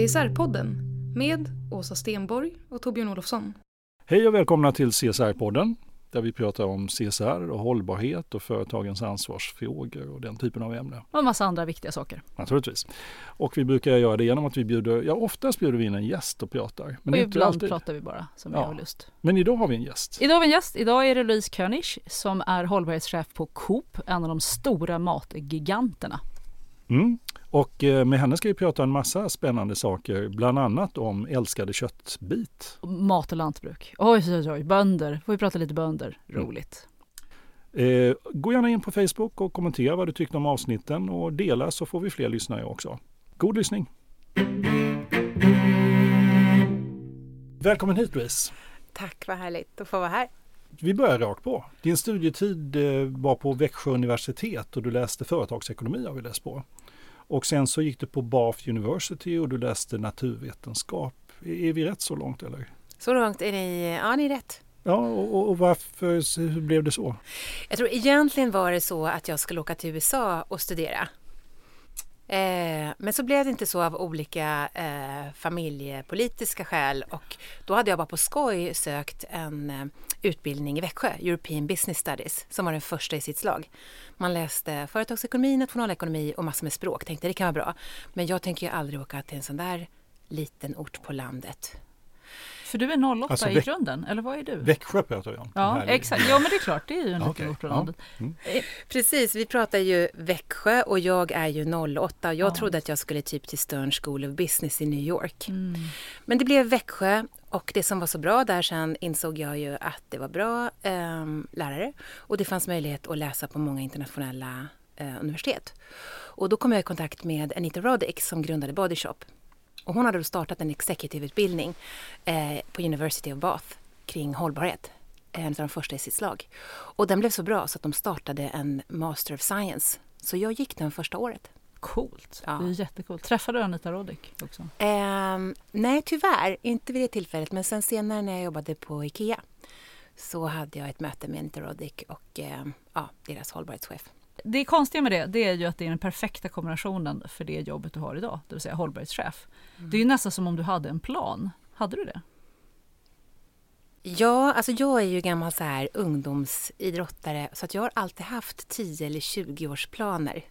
CSR-podden med Åsa Stenborg och Torbjörn Olofsson. Hej och välkomna till CSR-podden där vi pratar om CSR och hållbarhet och företagens ansvarsfrågor och den typen av ämnen. Och en massa andra viktiga saker. Naturligtvis. Och vi brukar göra det genom att vi bjuder, ja oftast bjuder vi in en gäst och pratar. Men och ibland alltid. pratar vi bara som ja. vi har lust. Men idag har vi en gäst. Idag har vi en gäst. Idag är det Louise König som är hållbarhetschef på Coop, en av de stora matgiganterna. Mm. Och eh, med henne ska vi prata en massa spännande saker, bland annat om älskade köttbit. Mat och lantbruk. Oj, oj, oj, bönder. Får vi prata lite bönder. Mm. Roligt. Eh, gå gärna in på Facebook och kommentera vad du tyckte om avsnitten och dela så får vi fler lyssnare också. God lyssning! Välkommen hit Louise! Tack, vad härligt att få vara här. Vi börjar rakt på. Din studietid eh, var på Växjö universitet och du läste företagsekonomi har vi läst på. Och sen så gick du på Bath University och du läste naturvetenskap. Är vi rätt så långt eller? Så långt är ni, ja ni är rätt. Ja, och, och varför, hur blev det så? Jag tror egentligen var det så att jag skulle åka till USA och studera. Eh, men så blev det inte så av olika eh, familjepolitiska skäl och då hade jag bara på skoj sökt en eh, utbildning i Växjö, European Business Studies, som var den första i sitt slag. Man läste företagsekonomi, nationalekonomi och massor med språk. Tänkte det kan vara bra. Men jag tänker ju aldrig åka till en sån där liten ort på landet. För du är 08 alltså, i grunden, eller vad är du? Växjö pratar vi om. Ja, exakt. Ja, men det är klart, det är ju en liten ort på landet. Ja. Mm. Eh, precis, vi pratar ju Växjö och jag är ju 08. Jag ja. trodde att jag skulle typ till Stern School of Business i New York. Mm. Men det blev Växjö och det som var så bra där sen insåg jag ju att det var bra eh, lärare och det fanns möjlighet att läsa på många internationella eh, universitet. Och då kom jag i kontakt med Anita Roddick som grundade Body Shop och hon hade då startat en executive-utbildning eh, på University of Bath kring hållbarhet. En av de första i sitt slag. Och den blev så bra så att de startade en Master of Science. Så jag gick den första året. Coolt. Ja. Det är jättecoolt. Träffade du Anita Roddick också? Eh, nej, tyvärr inte vid det tillfället. Men sen senare när jag jobbade på IKEA så hade jag ett möte med Anita Roddick och eh, ja, deras hållbarhetschef. Det konstiga med det, det är ju att det är den perfekta kombinationen för det jobbet du har idag, det vill säga hållbarhetschef. Mm. Det är ju nästan som om du hade en plan. Hade du det? Ja, alltså jag är ju gammal så här ungdomsidrottare så att jag har alltid haft 10 eller 20 års planer.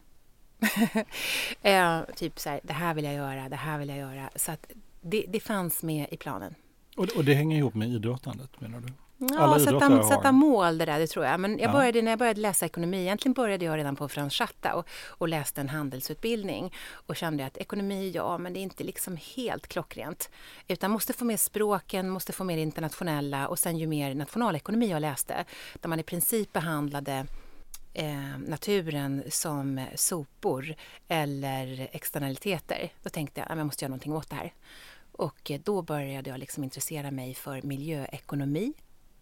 eh, typ så här, det här vill jag göra, det här vill jag göra. Så att det, det fanns med i planen. Och, och det hänger ihop med idrottandet menar du? Ja, sätta, sätta mål det där, det tror jag. Men jag började, när jag började läsa ekonomi, egentligen började jag redan på Frans Schatta och, och läste en handelsutbildning och kände att ekonomi, ja, men det är inte liksom helt klockrent. Utan måste få med språken, måste få med det internationella och sen ju mer nationalekonomi jag läste, där man i princip behandlade eh, naturen som sopor eller externaliteter. Då tänkte jag att jag måste göra någonting åt det här. Och då började jag liksom intressera mig för miljöekonomi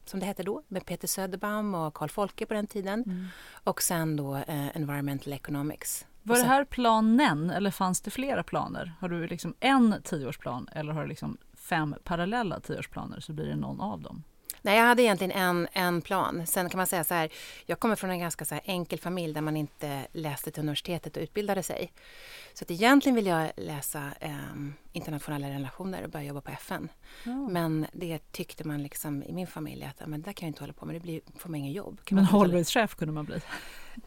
som det hette då, med Peter Söderbaum och Karl Folke på den tiden. Mm. Och sen då eh, Environmental Economics. Var sen, det här planen eller fanns det flera planer? Har du liksom en tioårsplan eller har du liksom fem parallella tioårsplaner så blir det någon av dem? Nej, jag hade egentligen en, en plan. Sen kan man säga så här, jag kommer från en ganska så enkel familj där man inte läste till universitetet och utbildade sig. Så att egentligen vill jag läsa eh, internationella relationer och börja jobba på FN. Ja. Men det tyckte man liksom i min familj att men det där kan jag inte hålla på med, det blir, får man inget jobb. Kan men hållbarhetschef kunde man bli?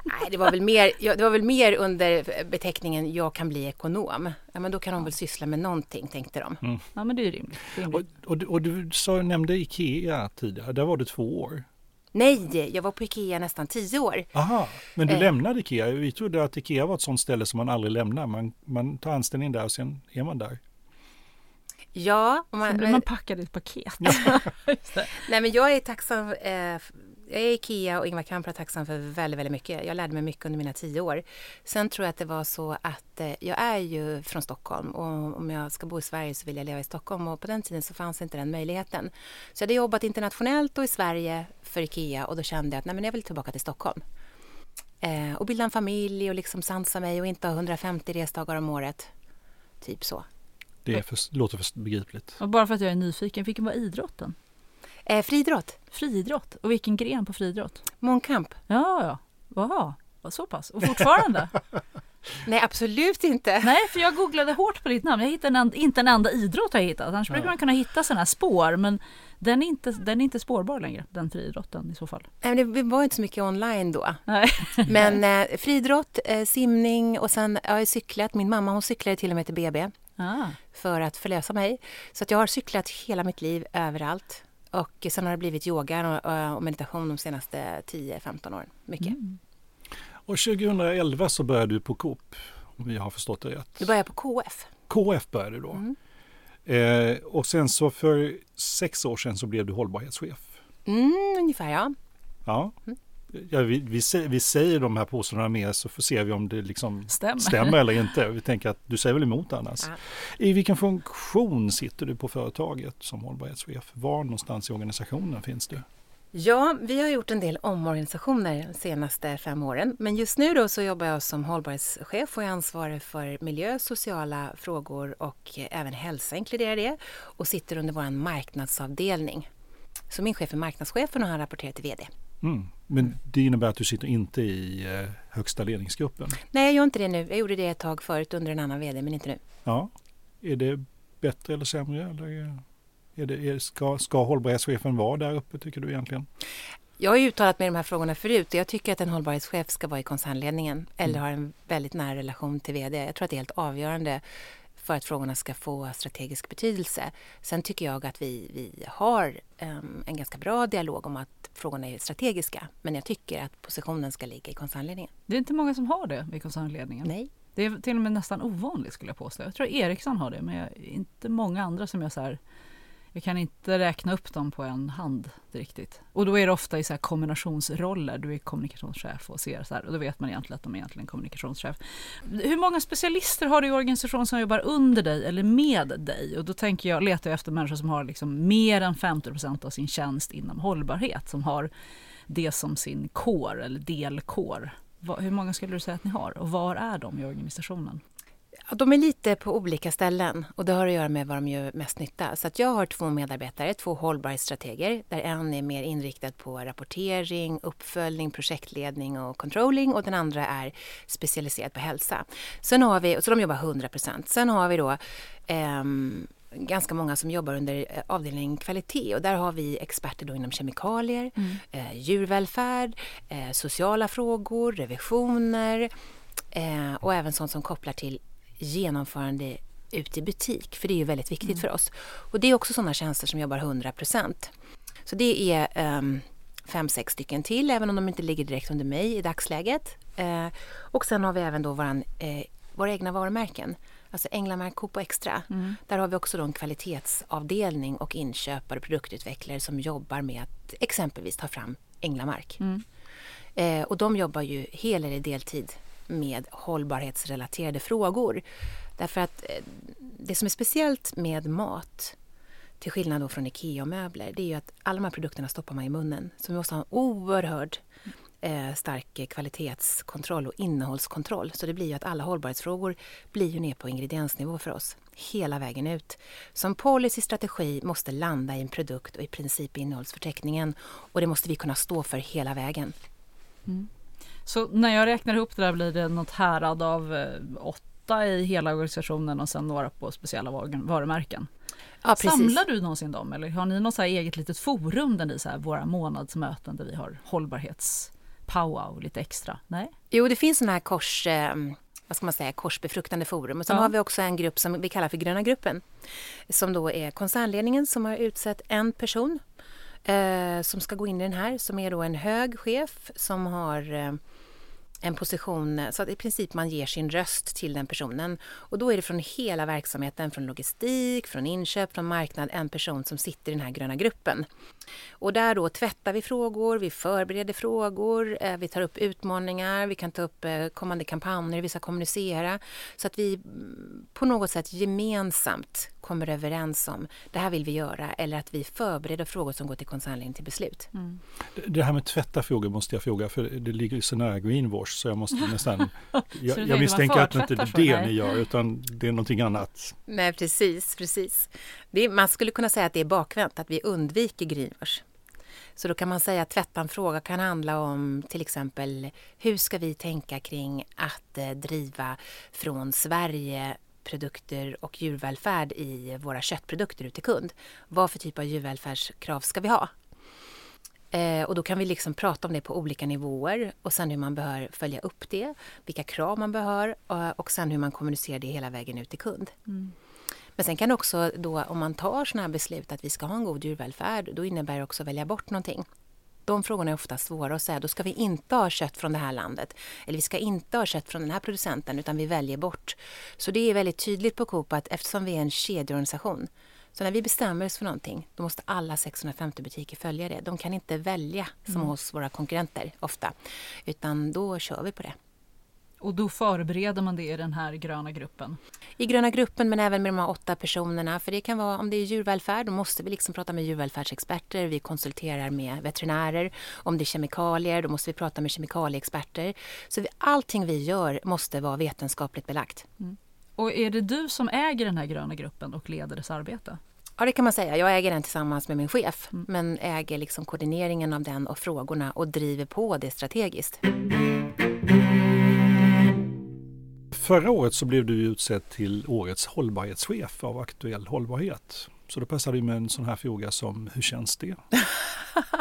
Nej, det var, väl mer, det var väl mer under beteckningen jag kan bli ekonom. Ja, men då kan de väl syssla med någonting, tänkte de. Mm. Ja, men det är rimligt. Det är rimligt. Och, och, och, du sa, nämnde Ikea tidigare, där var du två år. Nej, jag var på Ikea nästan tio år. Aha, men du eh. lämnade Ikea. Vi trodde att Ikea var ett sånt ställe som man aldrig lämnar. Man, man tar anställning där och sen är man där. Ja. Man, sen blir man packad i ett paket. Nej, men jag är tacksam eh, jag är Ikea och Ingvar Kamprad tacksam för väldigt, väldigt mycket. Jag lärde mig mycket under mina tio år. Sen tror jag att det var så att eh, jag är ju från Stockholm och om jag ska bo i Sverige så vill jag leva i Stockholm och på den tiden så fanns inte den möjligheten. Så jag hade jobbat internationellt och i Sverige för Ikea och då kände jag att nej, men jag vill tillbaka till Stockholm. Eh, och bilda en familj och liksom sansa mig och inte ha 150 resdagar om året. Typ så. Det för, låter för begripligt. Och bara för att jag är nyfiken, vilken var idrotten? Eh, friidrott. Friidrott? Och vilken gren på friidrott? Mångkamp. Ja, ja. Jaha, så pass. Och fortfarande? Nej, absolut inte. Nej, för jag googlade hårt på ditt namn. Jag hittade en, inte en enda idrott har jag hittat. Annars ja. brukar man kunna hitta sådana här spår. Men den är, inte, den är inte spårbar längre, den friidrotten i så fall. Nej, det var inte så mycket online då. Nej. Men eh, friidrott, eh, simning och sen jag har cyklat. Min mamma hon cyklade till och med till BB. Ah. För att förlösa mig. Så att jag har cyklat hela mitt liv överallt. Och sen har det blivit yoga och, meditation de senaste 10-15 åren. Mycket. Mm. Och 2011 så började du på Coop, om vi har förstått det rätt. Du började på KF. KF började du då. Mm. Eh, och sen så för sex år sedan så blev du hållbarhetschef. Mm, ungefär ja. Ja. Mm. Ja, vi, vi, vi, säger de här påståendena med så får ser vi om det liksom stämmer. stämmer. eller inte. Vi tänker att du säger väl emot annars. Ja. I vilken funktion sitter du på företaget som hållbarhetschef? Var någonstans i organisationen finns du? Ja, vi har gjort en del omorganisationer de senaste fem åren. Men just nu då så jobbar jag som hållbarhetschef och är ansvarig för miljö, sociala frågor och även hälsa inkluderar det. Och sitter under vår marknadsavdelning. Så min chef är marknadschefen och han rapporterar till VD. Mm. Men det innebär att du sitter inte i eh, högsta ledningsgruppen? Nej, jag gör inte det nu. Jag gjorde det ett tag förut under en annan VD, men inte nu. Ja. Är det bättre eller sämre? Eller är det, är, ska, ska hållbarhetschefen vara där uppe tycker du egentligen? Jag har uttalat mig i de här frågorna förut och jag tycker att en hållbarhetschef ska vara i koncernledningen eller mm. ha en väldigt nära relation till VD. Jag tror att det är helt avgörande för att frågorna ska få strategisk betydelse. Sen tycker jag att vi, vi har um, en ganska bra dialog om att frågorna är strategiska. Men jag tycker att positionen ska ligga i koncernledningen. Det är inte många som har det i koncernledningen. Nej. Det är till och med nästan ovanligt skulle jag påstå. Jag tror Ericsson har det men inte många andra som jag så här jag kan inte räkna upp dem på en hand riktigt. Och då är det ofta i så kombinationsroller. Du är kommunikationschef och ser så här. Och då vet man egentligen att de är egentligen kommunikationschef. Hur många specialister har du i organisationen som jobbar under dig eller med dig? Och då tänker jag, letar jag efter människor som har liksom mer än 50% av sin tjänst inom hållbarhet. Som har det som sin kår, eller delkår. Hur många skulle du säga att ni har och var är de i organisationen? De är lite på olika ställen och det har att göra med vad de gör mest nytta. Så att jag har två medarbetare, två hållbarhetsstrateger där en är mer inriktad på rapportering, uppföljning, projektledning och controlling och den andra är specialiserad på hälsa. Sen har vi, så de jobbar 100 Sen har vi då eh, ganska många som jobbar under eh, avdelningen kvalitet och där har vi experter då inom kemikalier, mm. eh, djurvälfärd, eh, sociala frågor, revisioner eh, och även sånt som kopplar till genomförande ut i butik, för det är ju väldigt viktigt mm. för oss. Och det är också sådana tjänster som jobbar 100% Så det är um, fem, sex stycken till, även om de inte ligger direkt under mig i dagsläget. Uh, och sen har vi även då våran, uh, våra egna varumärken. Alltså Änglamark, Coop och Extra. Mm. Där har vi också då en kvalitetsavdelning och inköpare och produktutvecklare som jobbar med att exempelvis ta fram Änglamark. Mm. Eh, och de jobbar ju hel eller deltid med hållbarhetsrelaterade frågor. Därför att eh, det som är speciellt med mat till skillnad då från IKEA och möbler, det är ju att alla de här produkterna stoppar man i munnen. Så vi måste ha en oerhörd eh, stark kvalitetskontroll och innehållskontroll. Så det blir ju att alla hållbarhetsfrågor blir ju ner på ingrediensnivå för oss hela vägen ut. Som policy-strategi måste landa i en produkt och i princip innehållsförteckningen och det måste vi kunna stå för hela vägen. Mm. Så när jag räknar ihop det där blir det något härad av eh, åtta i hela organisationen och sen några på speciella varumärken? Ja, Samlar du någonsin dem eller har ni något så eget litet forum där ni så våra månadsmöten där vi har hållbarhets powwow lite extra? Nej? Jo, det finns sådana här kors, eh, vad ska man säga, korsbefruktande forum. Och sen ja. har vi också en grupp som vi kallar för Gröna gruppen. Som då är koncernledningen som har utsett en person eh, som ska gå in i den här, som är då en hög chef som har eh, en position eh, så att i princip man ger sin röst till den personen. Och då är det från hela verksamheten, från logistik, från inköp, från marknad, en person som sitter i den här gröna gruppen. Och där då tvättar vi frågor, vi förbereder frågor, eh, vi tar upp utmaningar, vi kan ta upp eh, kommande kampanjer vi ska kommunicera. Så att vi mm, på något sätt gemensamt kommer överens om det här vill vi göra eller att vi förbereder frågor som går till koncernledningen till beslut. Mm. Det här med tvätta frågor måste jag fråga för det ligger så nära greenwash så jag måste nästan Jag, jag misstänker att det inte är det ni gör utan det är någonting annat. Nej precis, precis. Är, man skulle kunna säga att det är bakvänt, att vi undviker greenwash. Så då kan man säga att tvätta en fråga kan handla om till exempel hur ska vi tänka kring att eh, driva från Sverige produkter och djurvälfärd i våra köttprodukter ut till kund. Vad för typ av djurvälfärdskrav ska vi ha? Eh, och då kan vi liksom prata om det på olika nivåer och sen hur man bör följa upp det, vilka krav man bör och, och sen hur man kommunicerar det hela vägen ut till kund. Mm. Men sen kan också då om man tar sådana här beslut att vi ska ha en god djurvälfärd, då innebär det också att välja bort någonting. De frågorna är ofta svåra att säga. Då ska vi inte ha kött från det här landet. Eller vi ska inte ha kött från den här producenten utan vi väljer bort. Så det är väldigt tydligt på Coop att eftersom vi är en kedjeorganisation så när vi bestämmer oss för någonting, då måste alla 650 butiker följa det. De kan inte välja som mm. hos våra konkurrenter ofta, utan då kör vi på det. Och då förbereder man det i den här gröna gruppen? I gröna gruppen men även med de här åtta personerna. För det kan vara om det är djurvälfärd, då måste vi liksom prata med djurvälfärdsexperter. Vi konsulterar med veterinärer. Om det är kemikalier, då måste vi prata med kemikalieexperter. Så allting vi gör måste vara vetenskapligt belagt. Mm. Och är det du som äger den här gröna gruppen och leder dess arbete? Ja, det kan man säga. Jag äger den tillsammans med min chef, mm. men äger liksom koordineringen av den och frågorna och driver på det strategiskt. Förra året så blev du utsedd till årets hållbarhetschef av Aktuell Hållbarhet. Så då passade det med en sån här fråga som hur känns det?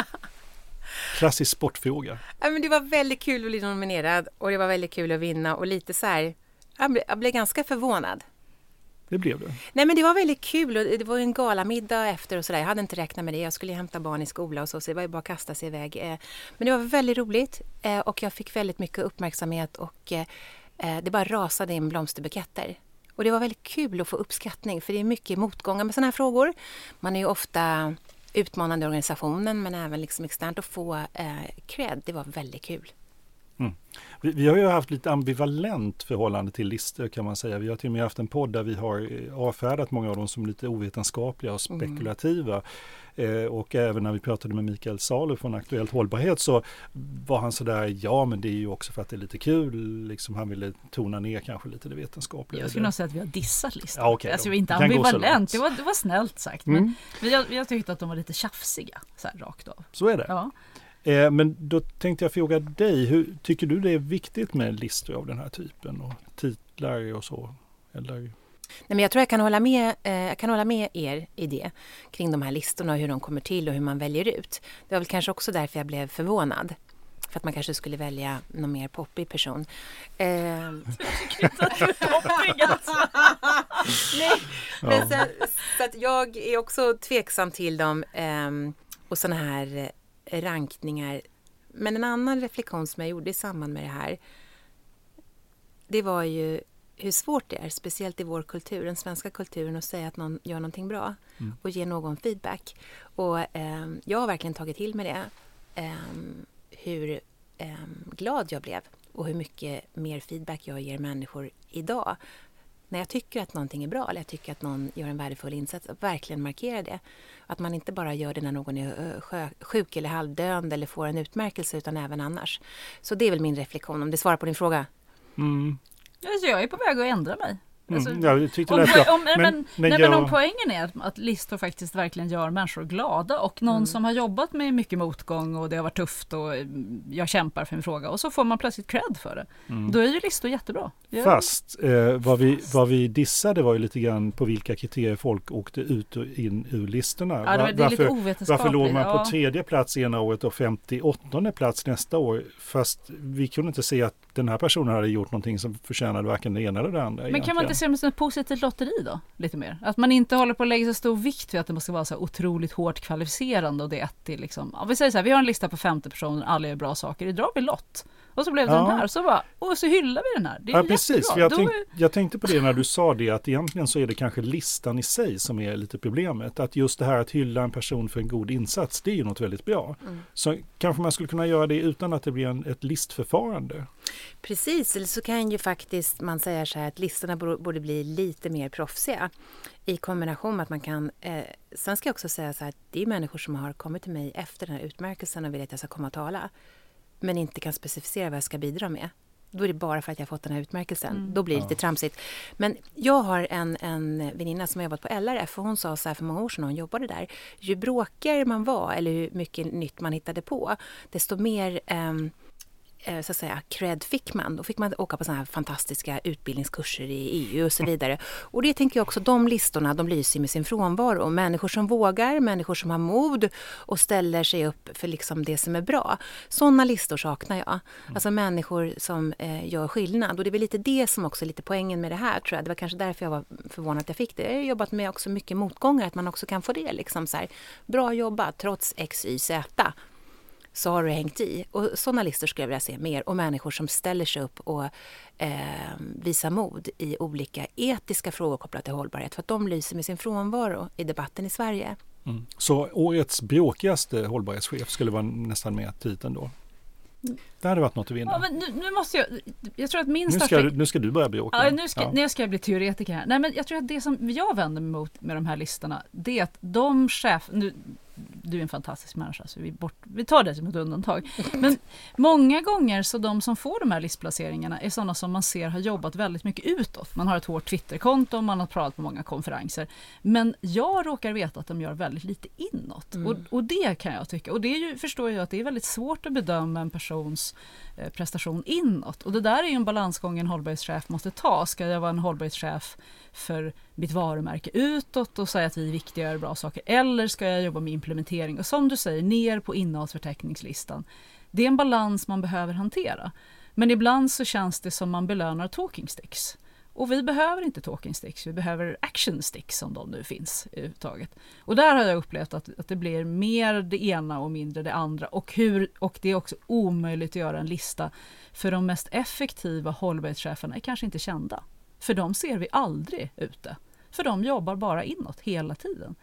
Klassisk sportfråga. Ja, men det var väldigt kul att bli nominerad och det var väldigt kul att vinna och lite så här, jag blev, jag blev ganska förvånad. Det blev det? Nej men det var väldigt kul och det var en galamiddag efter och sådär. Jag hade inte räknat med det. Jag skulle hämta barn i skola och så, så det var ju bara att kasta sig iväg. Eh, men det var väldigt roligt eh, och jag fick väldigt mycket uppmärksamhet och eh, Eh, det bara rasade in blomsterbuketter. Och det var väldigt kul att få uppskattning för det är mycket motgångar med sådana här frågor. Man är ju ofta utmanande i organisationen men även liksom externt att få eh, cred. Det var väldigt kul. Mm. Vi, vi, har ju haft lite ambivalent förhållande till listor kan man säga. Vi har till och med haft en podd där vi har eh, avfärdat många av dem som lite ovetenskapliga och mm. spekulativa. Mm. Eh, och även när vi pratade med Mikael Salo från Aktuellt Hållbarhet så var han sådär, ja men det är ju också för att det är lite kul, liksom han ville tona ner kanske lite det vetenskapliga. Jag skulle nog säga att vi har dissat listan. Ja, okay, alltså, inte ambivalent, det var, det var snällt sagt. Mm. Men vi har, vi har tyckt att de var lite tjafsiga, så här rakt av. Så är det. Ja. Eh, men då tänkte jag fråga dig, hur, tycker du det är viktigt med listor av den här typen och titlar och så? Eller? Nej, men jag tror jag kan, hålla med, eh, jag kan hålla med er i det, kring de här listorna och hur de kommer till och hur man väljer ut. Det var väl kanske också därför jag blev förvånad. För att man kanske skulle välja någon mer poppig person. Eh, jag tycker inte att du är poppig alltså. Nej, men så, så, att jag är också tveksam till dem. Eh, och sådana här rankningar. Men en annan reflektion som jag gjorde i samband med det här det var ju hur svårt det är, speciellt i vår kultur, den svenska kulturen, att säga att någon gör någonting bra mm. och ge någon feedback. Och eh, jag har verkligen tagit till mig det. Eh, hur eh, glad jag blev och hur mycket mer feedback jag ger människor idag när jag tycker att någonting är bra eller jag tycker att någon gör en värdefull insats, att verkligen markera det. Att man inte bara gör det när någon är sjuk eller halvdöende eller får en utmärkelse utan även annars. Så det är väl min reflektion om det svarar på din fråga. Mm. Jag är på väg att ändra mig. Alltså, mm, jag tyckte om, det om, men, men, men, nej, jag... men om poängen är att listor faktiskt verkligen gör människor glada och någon mm. som har jobbat med mycket motgång och det har varit tufft och mm, jag kämpar för en fråga och så får man plötsligt cred för det. Mm. Då är ju listor jättebra. Jag... Fast eh, vad, vi, vad vi dissade var ju lite grann på vilka kriterier folk åkte ut och in ur listorna. Ja, det, det är varför, lite varför låg man på tredje plats ena året och 58 plats nästa år? Fast vi kunde inte se att den här personen hade gjort någonting som förtjänade varken det ena eller det andra. Men egentligen. kan man inte se det som ett positivt lotteri då? Lite mer? Att man inte håller på att lägga så stor vikt vid att det måste vara så otroligt hårt kvalificerande och det är ett till liksom. Ja, vi säger så här, vi har en lista på 50 personer, alla gör bra saker, det drar vi lott. Och så blev det ja. den här, så bara, och så hyllar vi den här. Det är ja, precis. Jag, tänk, jag tänkte på det när du sa det, att egentligen så är det kanske listan i sig som är lite problemet. Att just det här att hylla en person för en god insats, det är ju något väldigt bra. Mm. Så kanske man skulle kunna göra det utan att det blir en, ett listförfarande. Precis, eller så kan ju faktiskt man säga så här att listorna borde bli lite mer proffsiga i kombination med att man kan... Eh, sen ska jag också säga så här att det är människor som har kommit till mig efter den här utmärkelsen och vill att jag ska komma och tala men inte kan specificera vad jag ska bidra med. Då är det bara för att jag fått den här utmärkelsen. Mm. Då blir det lite tramsigt. Men jag har en, en väninna som har jobbat på LRF och hon sa så här för många år sedan när hon jobbade där. Ju bråkigare man var eller hur mycket nytt man hittade på, desto mer um, Eh, så att säga, cred fick man. Då fick man åka på sådana här fantastiska utbildningskurser i EU och så vidare. Och det tänker jag också, de listorna, de lyser med sin frånvaro. Människor som vågar, människor som har mod och ställer sig upp för liksom det som är bra. Sådana listor saknar jag. Mm. Alltså människor som eh, gör skillnad. Och det är väl lite det som också är lite poängen med det här tror jag. Det var kanske därför jag var förvånad att jag fick det. Jag har jobbat med också mycket motgångar, att man också kan få det liksom så här, bra jobbat trots X, Y, Z så har du hängt i. Och sådana listor skulle jag vilja se mer. Och människor som ställer sig upp och eh, visar mod i olika etiska frågor kopplat till hållbarhet. För att de lyser med sin frånvaro i debatten i Sverige. Mm. Så årets bråkigaste hållbarhetschef skulle vara nästan med titeln då? Det hade varit något att vinna. Ja, men nu, nu, måste jag, jag tror att min nu ska, du, nu ska du börja bråka. Ja, nu ska, ja. nu ska jag bli teoretiker här. Nej, men jag tror att det som jag vänder mig mot med de här listorna, det är att de chef, nu, du är en fantastisk människa så vi, bort, vi tar det som ett undantag. Men många gånger så de som får de här listplaceringarna är sådana som man ser har jobbat väldigt mycket utåt. Man har ett hårt Twitterkonto, man har pratat på många konferenser. Men jag råkar veta att de gör väldigt lite inåt. Mm. Och, och det kan jag tycka. Och det ju, förstår jag att det är väldigt svårt att bedöma en persons Eh, prestation inåt. Och det där är ju en balansgång en hållbarhetschef måste ta. Ska jag vara en hållbarhetschef för mitt varumärke utåt och säga att vi är viktiga och gör bra saker? Eller ska jag jobba med implementering? Och som du säger, ner på innehållsförteckningslistan. Det är en balans man behöver hantera. Men ibland så känns det som man belönar talking sticks. Och vi behöver inte talking sticks, vi behöver action sticks om de nu finns överhuvudtaget. Och där har jag upplevt att, att det blir mer det ena och mindre det andra. Och, hur, och det är också omöjligt att göra en lista för de mest effektiva hållbarhetscheferna är kanske inte kända. För de ser vi aldrig ute. För de jobbar bara inåt hela tiden.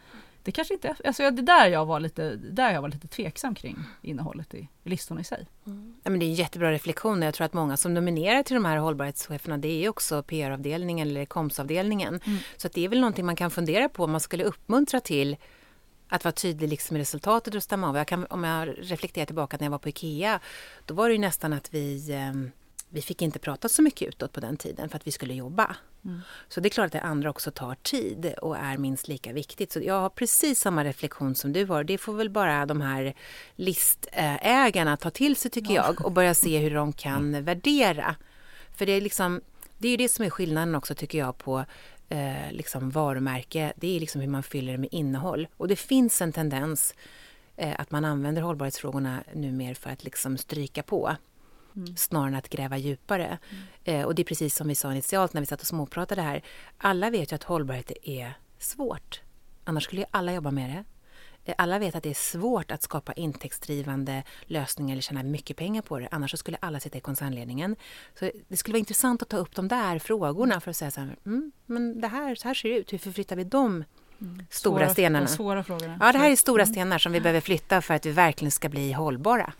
Det kanske inte alltså det där jag var lite, där jag var lite tveksam kring innehållet i, i listorna i sig. Mm. Ja, men det är en jättebra reflektion. Jag tror att många som nominerar till de här hållbarhetscheferna det är också PR-avdelningen eller komsavdelningen. Mm. Så det är väl någonting man kan fundera på om man skulle uppmuntra till att vara tydlig liksom i resultatet och stämma av. Jag kan, om jag reflekterar tillbaka när jag var på IKEA, då var det nästan att vi eh, vi fick inte prata så mycket utåt på den tiden för att vi skulle jobba. Mm. Så det är klart att det andra också tar tid och är minst lika viktigt. Så jag har precis samma reflektion som du har. Det får väl bara de här listägarna ta till sig tycker ja. jag och börja se hur de kan mm. värdera. För det är liksom, det är det som är skillnaden också tycker jag på eh, liksom varumärke. Det är liksom hur man fyller det med innehåll. Och det finns en tendens eh, att man använder hållbarhetsfrågorna numera för att liksom stryka på mm. snarare än att gräva djupare. Mm. Eh, och det är precis som vi sa initialt när vi satt och småpratade här. Alla vet ju att hållbarhet är svårt. Annars skulle ju alla jobba med det. Eh, alla vet att det är svårt att skapa intäktsdrivande lösningar eller tjäna mycket pengar på det. Annars skulle alla sitta i koncernledningen. Så det skulle vara intressant att ta upp de där frågorna för att säga så här, mm, men det här, så här ser det ut. Hur förflyttar vi dem Mm. Stora svåra, stenarna. Svåra frågorna. Ja, det här är stora mm. stenar som vi behöver flytta för att vi verkligen ska bli hållbara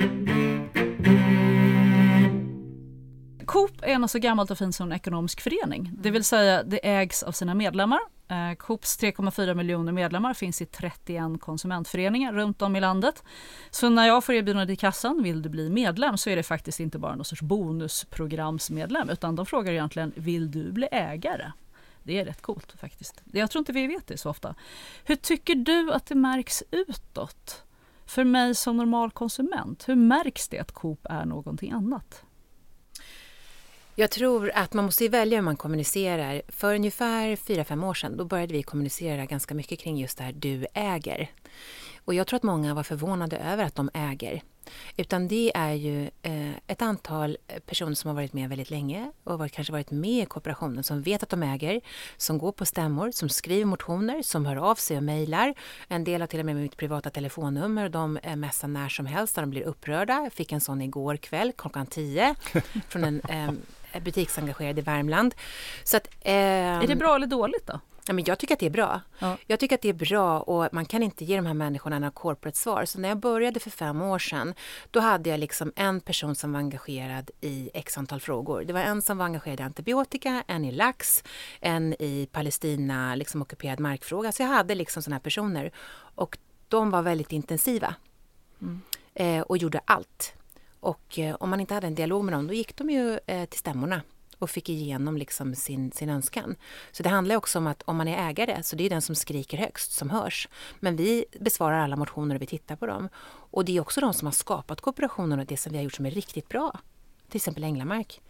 Coop är något så gammalt och fint som en ekonomisk förening. Det vill säga det ägs av sina medlemmar. Eh, Coops 3,4 miljoner medlemmar finns i 31 konsumentföreningar runt om i landet. Så när jag får erbjudandet i kassan, vill du bli medlem, så är det faktiskt inte bara någon sorts bonusprogramsmedlem, utan de frågar egentligen, vill du bli ägare? Det är rätt coolt faktiskt. Jag tror inte vi vet det så ofta. Hur tycker du att det märks utåt? För mig som normal konsument, hur märks det att Coop är någonting annat? Jag tror att man måste välja hur man kommunicerar. För ungefär 4-5 år sedan då började vi kommunicera ganska mycket kring just det här du äger. Och jag tror att många var förvånade över att de äger. Utan det är ju eh, ett antal personer som har varit med väldigt länge och varit, kanske varit med i kooperationen som vet att de äger, som går på stämmor, som skriver motioner, som hör av sig och mejlar. En del har till och med mitt privata telefonnummer och de eh, messar när som helst när de blir upprörda. Jag fick en sån igår kväll klockan 10 från en eh, butiksengagerad i Värmland. Så att, eh, är det bra eller dåligt då? Ja, men jag tycker att det är bra. Ja. Jag tycker att det är bra och man kan inte ge de här människorna några corporate svar. Så när jag började för fem år sedan, då hade jag liksom en person som var engagerad i x antal frågor. Det var en som var engagerad i antibiotika, en i lax, en i Palestina, liksom ockuperad markfråga. Så jag hade liksom sådana här personer och de var väldigt intensiva mm. eh, och gjorde allt. Och eh, om man inte hade en dialog med dem, då gick de ju eh, till stämmorna och fick igenom liksom sin, sin önskan. Så det handlar också om att om man är ägare så det är den som skriker högst som hörs. Men vi besvarar alla motioner och vi tittar på dem. Och det är också de som har skapat kooperationen och det som vi har gjort som är riktigt bra. Till exempel Änglamark.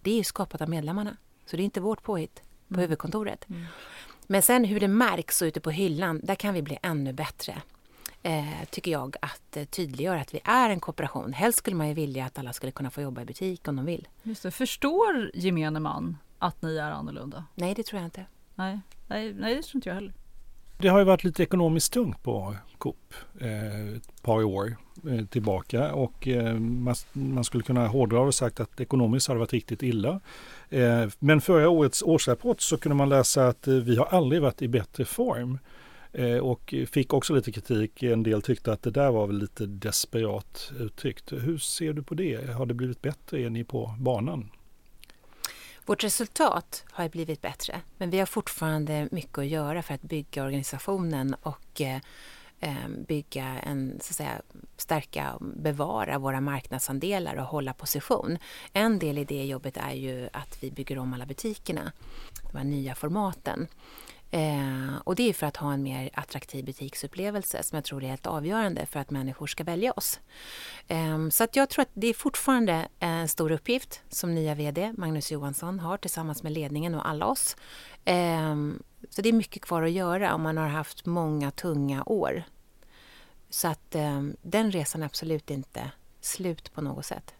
Det är ju skapat av medlemmarna. Så det är inte vårt påhitt på mm. huvudkontoret. Mm. Men sen hur det märks ute på hyllan, där kan vi bli ännu bättre eh, tycker jag, att eh, tydliggöra att vi är en kooperation. Helst skulle man ju vilja att alla skulle kunna få jobba i butik om de vill. Just det. Förstår gemene man att ni är annorlunda? Nej, det tror jag inte. Nej, nej, nej det tror inte jag heller. Det har ju varit lite ekonomiskt tungt på Coop eh, ett par år eh, tillbaka och eh, man, man, skulle kunna hårdra och sagt att ekonomiskt har det varit riktigt illa. Men förra årets årsrapport så kunde man läsa att vi har aldrig varit i bättre form. Eh, och fick också lite kritik. En del tyckte att det där var väl lite desperat uttryckt. Hur ser du på det? Har det blivit bättre? Är ni på banan? Vårt resultat har blivit bättre, men vi har fortfarande mycket att göra för att bygga organisationen och eh, eh, bygga en, så att säga, stärka och bevara våra marknadsandelar och hålla position. En del i det jobbet är ju att vi bygger om alla butikerna, de här nya formaten. Eh, och det är för att ha en mer attraktiv butiksupplevelse som jag tror är helt avgörande för att människor ska välja oss. Eh, så att jag tror att det är fortfarande en stor uppgift som nya VD Magnus Johansson har tillsammans med ledningen och alla oss. Eh, så det är mycket kvar att göra om man har haft många tunga år. Så att ehm, den resan är absolut inte slut på något sätt.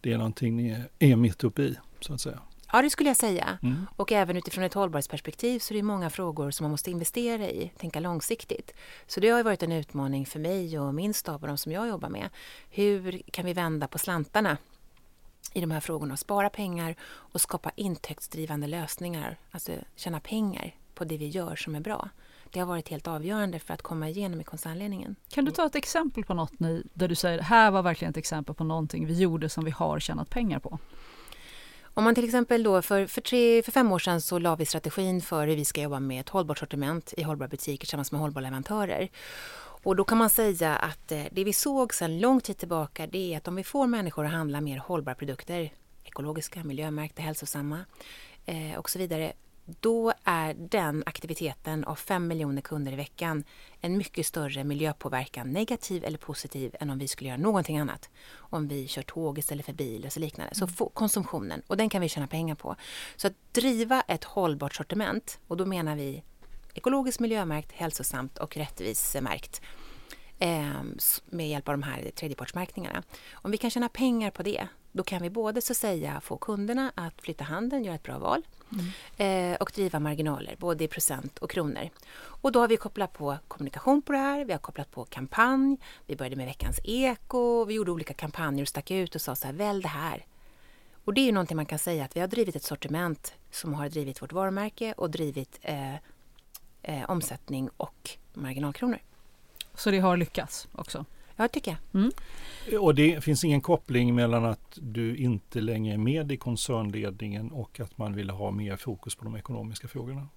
Det är någonting ni är mitt uppe i, så att säga. Ja, det skulle jag säga. Mm. Och även utifrån ett hållbarhetsperspektiv så är det många frågor som man måste investera i, tänka långsiktigt. Så det har varit en utmaning för mig och min stab och de som jag jobbar med. Hur kan vi vända på slantarna i de här frågorna och spara pengar och skapa intäktsdrivande lösningar, alltså tjäna pengar på det vi gör som är bra. Det har varit helt avgörande för att komma igenom i koncernledningen. Kan du ta ett exempel på något ni, där du säger här var verkligen ett exempel på någonting vi gjorde som vi har tjänat pengar på? Om man till exempel då för, för, tre, för fem år sedan så la vi strategin för hur vi ska jobba med ett hållbart sortiment i hållbara butiker tillsammans med hållbara leverantörer. Och då kan man säga att eh, det vi såg sedan lång tid tillbaka det är att om vi får människor att handla mer hållbara produkter, ekologiska, miljömärkta, hälsosamma eh, och så vidare, då är den aktiviteten av fem miljoner kunder i veckan en mycket större miljöpåverkan, negativ eller positiv, än om vi skulle göra någonting annat. Om vi kör tåg istället för bil och så liknande. Så mm. konsumtionen, och den kan vi tjäna pengar på. Så att driva ett hållbart sortiment, och då menar vi ekologiskt miljömärkt, hälsosamt och rättvisemärkt eh, med hjälp av de här tredjepartsmärkningarna. Om vi kan tjäna pengar på det, då kan vi både så säga få kunderna att flytta handen, göra ett bra val mm. eh, och driva marginaler, både i procent och kronor. Och då har vi kopplat på kommunikation på det här, vi har kopplat på kampanj, vi började med Veckans Eko, vi gjorde olika kampanjer och stack ut och sa så här, välj det här. Och det är ju någonting man kan säga att vi har drivit ett sortiment som har drivit vårt varumärke och drivit eh, eh, omsättning och marginalkronor. Så det har lyckats också? Ja, tycker jag. Mm. Och det finns ingen koppling mellan att du inte längre är med i koncernledningen och att man vill ha mer fokus på de ekonomiska frågorna?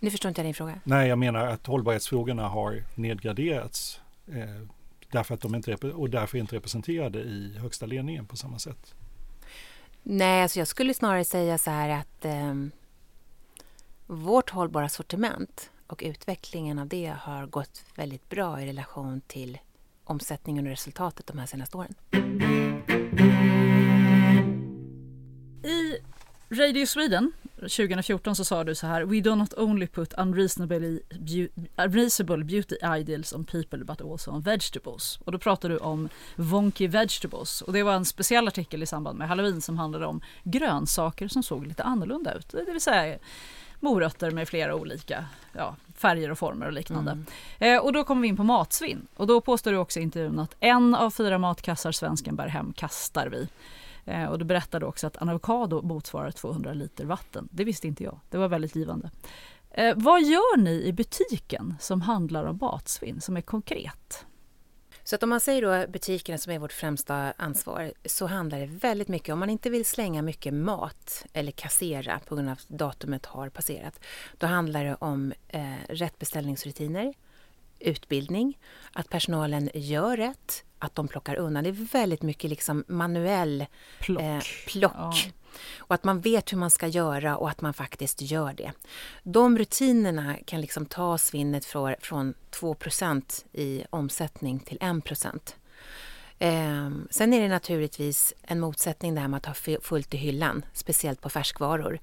Nu förstår inte jag din fråga. Nej, jag menar att hållbarhetsfrågorna har nedgraderats eh, därför att de inte är, och därför inte representerade i högsta ledningen på samma sätt. Nej, alltså jag skulle snarare säga så här att eh, vårt hållbara sortiment och utvecklingen av det har gått väldigt bra i relation till omsättningen och resultatet de här senaste åren. I Radio Sweden 2014 så sa du så här We do not only put unreasonably unreasonable beauty ideals on people but also on vegetables. Och då pratar du om wonky vegetables och det var en speciell artikel i samband med halloween som handlade om grönsaker som såg lite annorlunda ut. Det vill säga morötter med flera olika ja, färger och former och liknande. Mm. Eh, och då kommer vi in på matsvinn och då påstår du också i intervjun att en av fyra matkassar svensken bär hem kastar vi. Eh, och du berättade också att en avokado motsvarar 200 liter vatten. Det visste inte jag. Det var väldigt givande. Eh, vad gör ni i butiken som handlar om matsvinn, som är konkret? Så att om man säger då butikerna som är vårt främsta ansvar så handlar det väldigt mycket, om man inte vill slänga mycket mat eller kassera på grund av att datumet har passerat, då handlar det om eh, rätt beställningsrutiner, utbildning, att personalen gör rätt, att de plockar undan. Det är väldigt mycket liksom manuell plock. Eh, plock. Ja. Och att man vet hur man ska göra och att man faktiskt gör det. De rutinerna kan liksom ta svinnet från, från 2% i omsättning till 1 Eh, sen är det naturligtvis en motsättning där med att ha fullt i hyllan, speciellt på färskvaror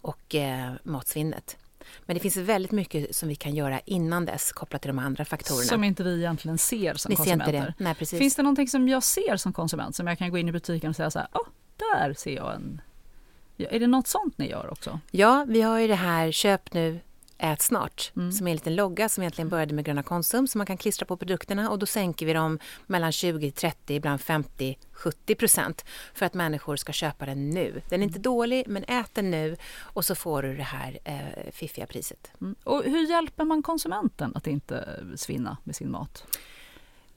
och eh, matsvinnet. Men det finns väldigt mycket som vi kan göra innan dess kopplat till de andra faktorerna. Som inte vi egentligen ser som vi konsumenter. Ser inte det. Nej, precis. Finns det någonting som jag ser som konsument som jag kan gå in i butiken och säga så här, oh, där ser jag en... Är det något sånt ni gör också? Ja, vi har ju det här köp nu, Ät snart, mm. som är en liten logga som egentligen började med Gröna Konsum som man kan klistra på produkterna och då sänker vi dem mellan 20, 30, ibland 50, 70 procent för att människor ska köpa den nu. Den är inte dålig, men ät den nu och så får du det här eh, fiffiga priset. Mm. Och hur hjälper man konsumenten att inte svinna med sin mat?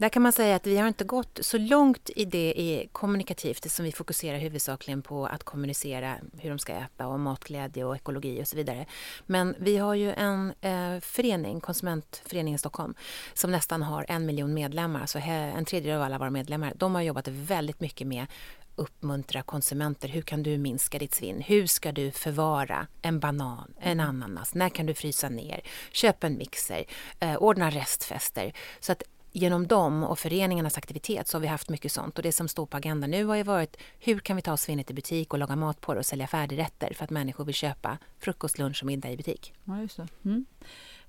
Där kan man säga att vi har inte gått så långt i det i kommunikativt som vi fokuserar huvudsakligen på att kommunicera hur de ska äta och matglädje och ekologi och så vidare. Men vi har ju en eh, förening, Konsumentföreningen Stockholm, som nästan har en miljon medlemmar, alltså en tredjedel av alla våra medlemmar. De har jobbat väldigt mycket med uppmuntra konsumenter. Hur kan du minska ditt svinn? Hur ska du förvara en banan, en ananas? När kan du frysa ner? Köp en mixer, eh, ordna restfester. Så att genom dem och föreningarnas aktivitet så har vi haft mycket sånt. Och det som står på agendan nu har ju varit hur kan vi ta svinnet i butik och laga mat på det och sälja färdigrätter för att människor vill köpa frukost, lunch och middag i butik. Ja, just det. Mm.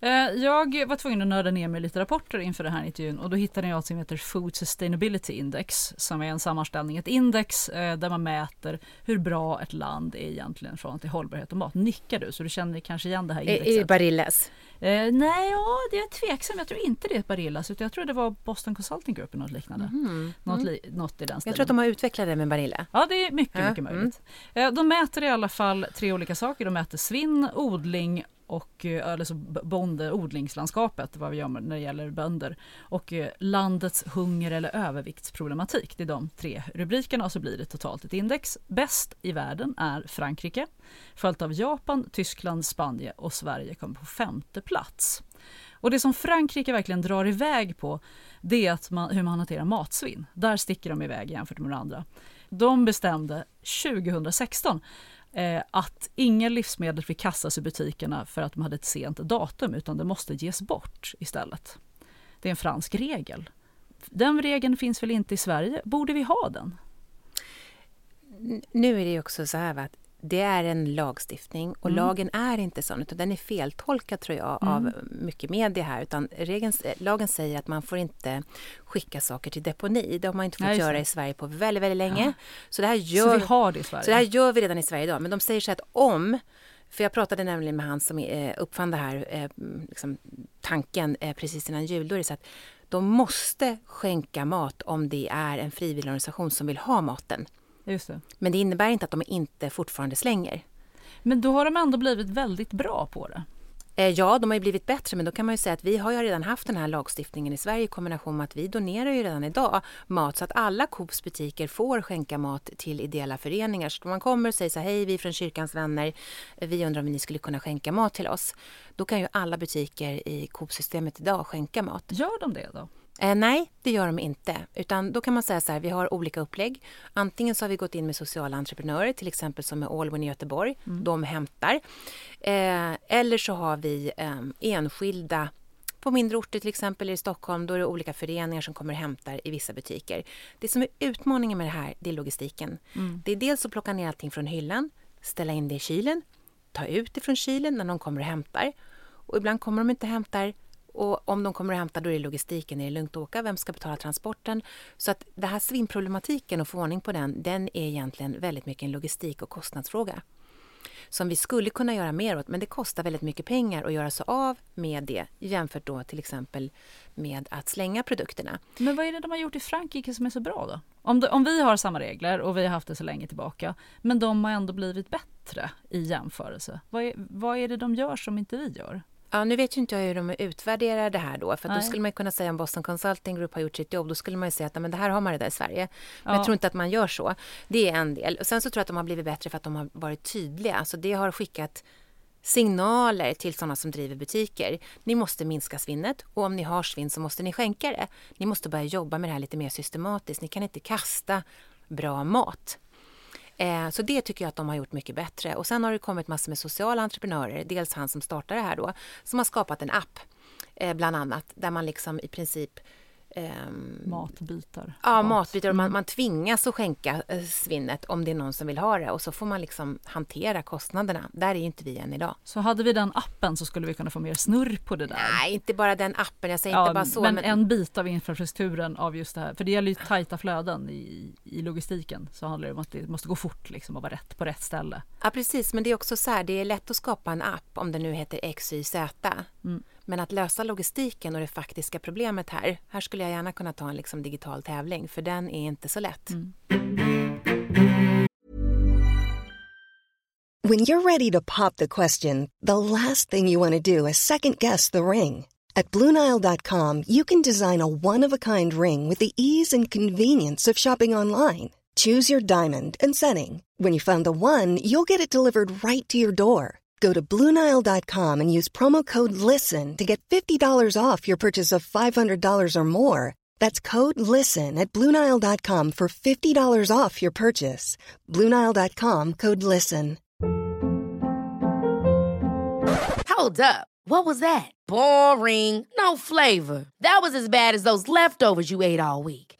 Eh, jag var tvungen att nörda ner mig lite rapporter inför den här intervjun och då hittade jag något som heter Food Sustainability Index som är en sammanställning, ett index eh, där man mäter hur bra ett land är egentligen från till hållbarhet och mat. Nickar du? Så du känner kanske igen det här indexet? Är det Barillas? Eh, nej, ja, det är tveksam. Jag tror inte det är Barillas utan jag tror det var Boston Consulting Group eller något liknande. Mm. Något, li, något i den stilen. Jag tror att de har utvecklat det med Barilla. Ja, det är mycket, ja. mycket möjligt. Mm. De mäter i alla fall tre olika saker. De mäter svinn, odling och alltså bondeodlingslandskapet, vad vi gör när det gäller bönder och eh, landets hunger eller överviktsproblematik. Det är de tre rubrikerna och så blir det totalt ett index. Bäst i världen är Frankrike, följt av Japan, Tyskland, Spanien och Sverige kommer på femte plats. Och det som Frankrike verkligen drar iväg på det är att man, hur man hanterar matsvinn. Där sticker de iväg jämfört med de andra. De bestämde 2016 eh, att inga livsmedel fick kastas i butikerna för att de hade ett sent datum utan det måste ges bort istället. Det är en fransk regel. Den regeln finns väl inte i Sverige? Borde vi ha den? Nu är det också så här att det är en lagstiftning och mm. lagen är inte sån utan den är feltolkad tror jag mm. av mycket media här utan regeln, lagen säger att man får inte skicka saker till deponi. Det har man inte fått Nej, göra i Sverige på väldigt, väldigt länge. Ja. Så, det här gör, så vi har det i Sverige? Så det här gör vi redan i Sverige idag men de säger så att om för jag pratade nämligen med han som eh, uppfann det här eh, liksom, tanken eh, precis innan jul. Då är det så att de måste skänka mat om det är en frivillig organisation som vill ha maten. Just det. Men det innebär inte att de inte fortfarande slänger. Men då har de ändå blivit väldigt bra på det. Eh, ja, de har ju blivit bättre, men då kan man ju säga att vi har ju redan haft den här lagstiftningen i Sverige i kombination med att vi donerar ju redan idag mat så att alla Coops butiker får skänka mat till ideella föreningar. Så om man kommer och säger så här, hej, vi är från Kyrkans vänner, vi undrar om ni skulle kunna skänka mat till oss. Då kan ju alla butiker i Coop-systemet idag skänka mat. Gör de det då? Eh, nej, det gör de inte. Utan då kan man säga så här, vi har olika upplägg. Antingen så har vi gått in med sociala entreprenörer, till exempel som med Allwin i Göteborg. Mm. De hämtar. Eh, eller så har vi eh, enskilda på mindre orter, till exempel i Stockholm, då är det olika föreningar som kommer och hämtar i vissa butiker. Det som är utmaningen med det här, det är logistiken. Mm. Det är dels att plocka ner allting från hyllan, ställa in det i kylen, ta ut det från kylen när de kommer och hämtar. Och ibland kommer de inte och hämtar och om de kommer och hämtar då är det logistiken, är det lugnt att åka, vem ska betala transporten? Så att det här svinnproblematiken och få ordning på den, den är egentligen väldigt mycket en logistik och kostnadsfråga. Som vi skulle kunna göra mer åt, men det kostar väldigt mycket pengar att göra sig av med det jämfört då till exempel med att slänga produkterna. Men vad är det de har gjort i Frankrike som är så bra då? Om, de, om vi har samma regler och vi har haft det så länge tillbaka, men de har ändå blivit bättre i jämförelse. Vad är, vad är det de gör som inte vi gör? Ja, nu vet ju inte jag hur de utvärderar det här då. För då skulle man kunna säga om Boston Consulting Group har gjort sitt jobb, då skulle man ju säga att men det här har man redan i Sverige. Men ja. jag tror inte att man gör så. Det är en del. Och sen så tror jag att de har blivit bättre för att de har varit tydliga. Alltså det har skickat signaler till sådana som driver butiker. Ni måste minska svinnet och om ni har svinn så måste ni skänka det. Ni måste börja jobba med det här lite mer systematiskt. Ni kan inte kasta bra mat. Eh, så det tycker jag att de har gjort mycket bättre. Och sen har det kommit massor med sociala entreprenörer, dels han som startade det här då, som har skapat en app, eh, bland annat, där man liksom i princip Um, matbitar. Ja, matbitar. Och man, mm. man tvingas att skänka eh, svinnet om det är någon som vill ha det och så får man liksom hantera kostnaderna. Där är inte vi än idag. Så hade vi den appen så skulle vi kunna få mer snurr på det där? Nej, inte bara den appen. Jag säger ja, inte bara så. Men, men, en bit av infrastrukturen av just det här. För det gäller ju tajta flöden i, i logistiken. Så handlar det om att det måste gå fort liksom och vara rätt på rätt ställe. Ja, precis. Men det är också så här, det är lätt att skapa en app om den nu heter XYZ. Mm. Men att lösa logistiken och det faktiska problemet här, här skulle jag gärna kunna ta en liksom digital tävling, för den är inte så lätt. Mm. When you're ready to pop the question, the last thing you want to do is second guess the ring. At BlueNile.com you can design a one-of-a-kind ring with the ease and convenience of shopping online. Choose your diamond and setting. When you find the one, you'll get it delivered right to your door. Go to Bluenile.com and use promo code LISTEN to get $50 off your purchase of $500 or more. That's code LISTEN at Bluenile.com for $50 off your purchase. Bluenile.com code LISTEN. Hold up. What was that? Boring. No flavor. That was as bad as those leftovers you ate all week.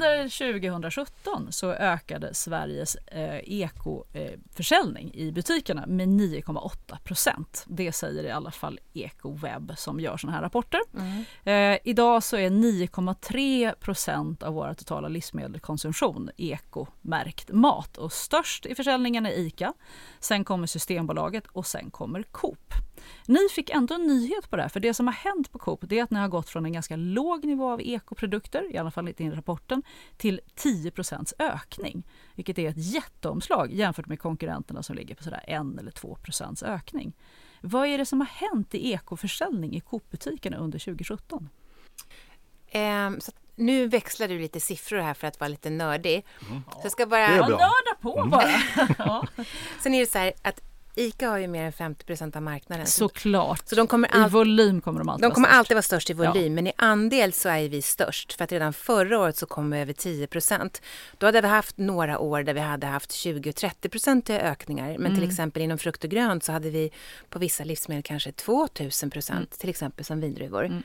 Under 2017 så ökade Sveriges eh, ekoförsäljning eh, i butikerna med 9,8 procent. Det säger i alla fall Ekoweb som gör såna här rapporter. Mm. Eh, idag så är 9,3 procent av vår totala livsmedelskonsumtion ekomärkt mat och störst i försäljningen är ICA. Sen kommer Systembolaget och sen kommer Coop. Ni fick ändå en nyhet på det här, för det som har hänt på Coop det är att ni har gått från en ganska låg nivå av ekoprodukter, i alla fall i rapporten, till 10% ökning. Vilket är ett jätteomslag jämfört med konkurrenterna som ligger på sådär 1 eller 2% ökning. Vad är det som har hänt i ekoförsäljning i Coop-butikerna under 2017? Um, så nu växlar du lite siffror här för att vara lite nördig. Mm. Så jag ska bara... Ja, nörda på mm. bara! ja. Sen är det så här att ICA har ju mer än 50% av marknaden. Såklart. Så de kommer all... I volym kommer de alltid De kommer vara alltid vara störst i volym, ja. men i andel så är vi störst. För att redan förra året så kom vi över 10% Då hade vi haft några år där vi hade haft 20-30% ökningar. Men mm. till exempel inom frukt och grönt så hade vi på vissa livsmedel kanske 2000 procent, mm. till exempel som vindruvor. Mm.